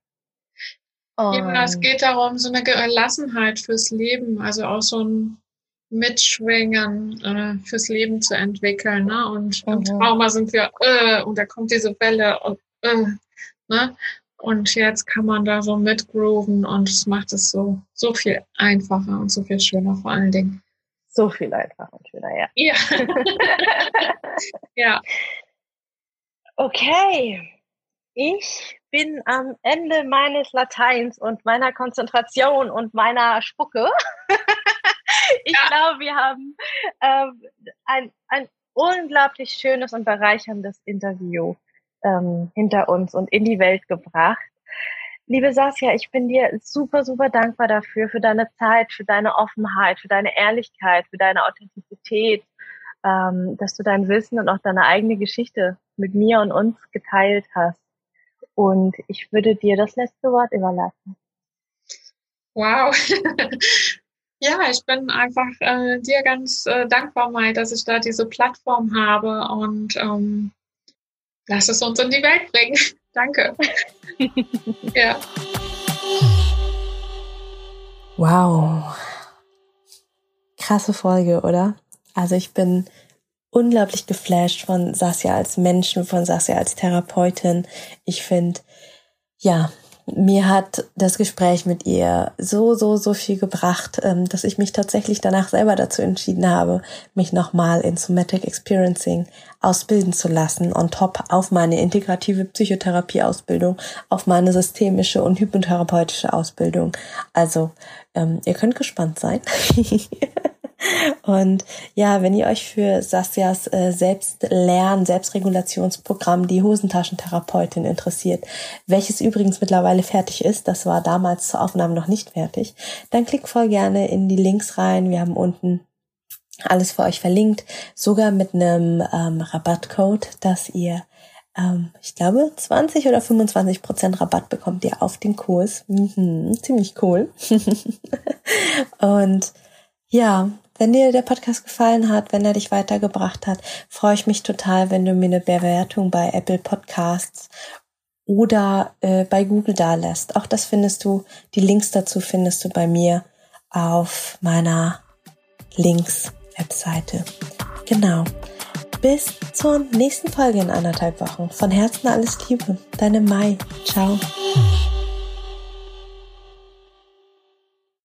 Und es geht darum, so eine Gelassenheit fürs Leben, also auch so ein Mitschwingen äh, fürs Leben zu entwickeln. Ne? Und mhm. im Trauma sind wir, äh, und da kommt diese Welle und, äh, ne? Und jetzt kann man da so mitgrooven und es macht es so, so viel einfacher und so viel schöner vor allen Dingen. So viel einfacher und schöner, ja. Ja. ja. Okay. Ich bin am Ende meines Lateins und meiner Konzentration und meiner Spucke. ich ja. glaube, wir haben ähm, ein, ein unglaublich schönes und bereicherndes Interview ähm, hinter uns und in die Welt gebracht. Liebe Saskia, ich bin dir super, super dankbar dafür, für deine Zeit, für deine Offenheit, für deine Ehrlichkeit, für deine Authentizität, ähm, dass du dein Wissen und auch deine eigene Geschichte mit mir und uns geteilt hast. Und ich würde dir das letzte Wort überlassen. Wow. ja, ich bin einfach äh, dir ganz äh, dankbar, Mai, dass ich da diese Plattform habe und ähm, lass es uns in die Welt bringen. Danke. ja. Wow. Krasse Folge, oder? Also ich bin unglaublich geflasht von Sasja als Menschen, von Sasja als Therapeutin. Ich finde, ja, mir hat das Gespräch mit ihr so, so, so viel gebracht, ähm, dass ich mich tatsächlich danach selber dazu entschieden habe, mich nochmal in Somatic Experiencing ausbilden zu lassen, on top auf meine integrative Psychotherapie-Ausbildung, auf meine systemische und hypnotherapeutische Ausbildung. Also, ähm, ihr könnt gespannt sein. Und ja, wenn ihr euch für Sasjas äh, Selbstlern, Selbstregulationsprogramm, die Hosentaschentherapeutin interessiert, welches übrigens mittlerweile fertig ist, das war damals zur Aufnahme noch nicht fertig, dann klickt voll gerne in die Links rein. Wir haben unten alles für euch verlinkt, sogar mit einem ähm, Rabattcode, dass ihr ähm, ich glaube, 20 oder 25 Prozent Rabatt bekommt ihr auf den Kurs. Mhm, ziemlich cool. Und ja, wenn dir der Podcast gefallen hat, wenn er dich weitergebracht hat, freue ich mich total, wenn du mir eine Bewertung bei Apple Podcasts oder äh, bei Google da lässt. Auch das findest du, die Links dazu findest du bei mir auf meiner Links-Webseite. Genau. bis zur nächsten Folge in anderthalb Wochen. Von Herzen alles Liebe. Deine Mai. Ciao.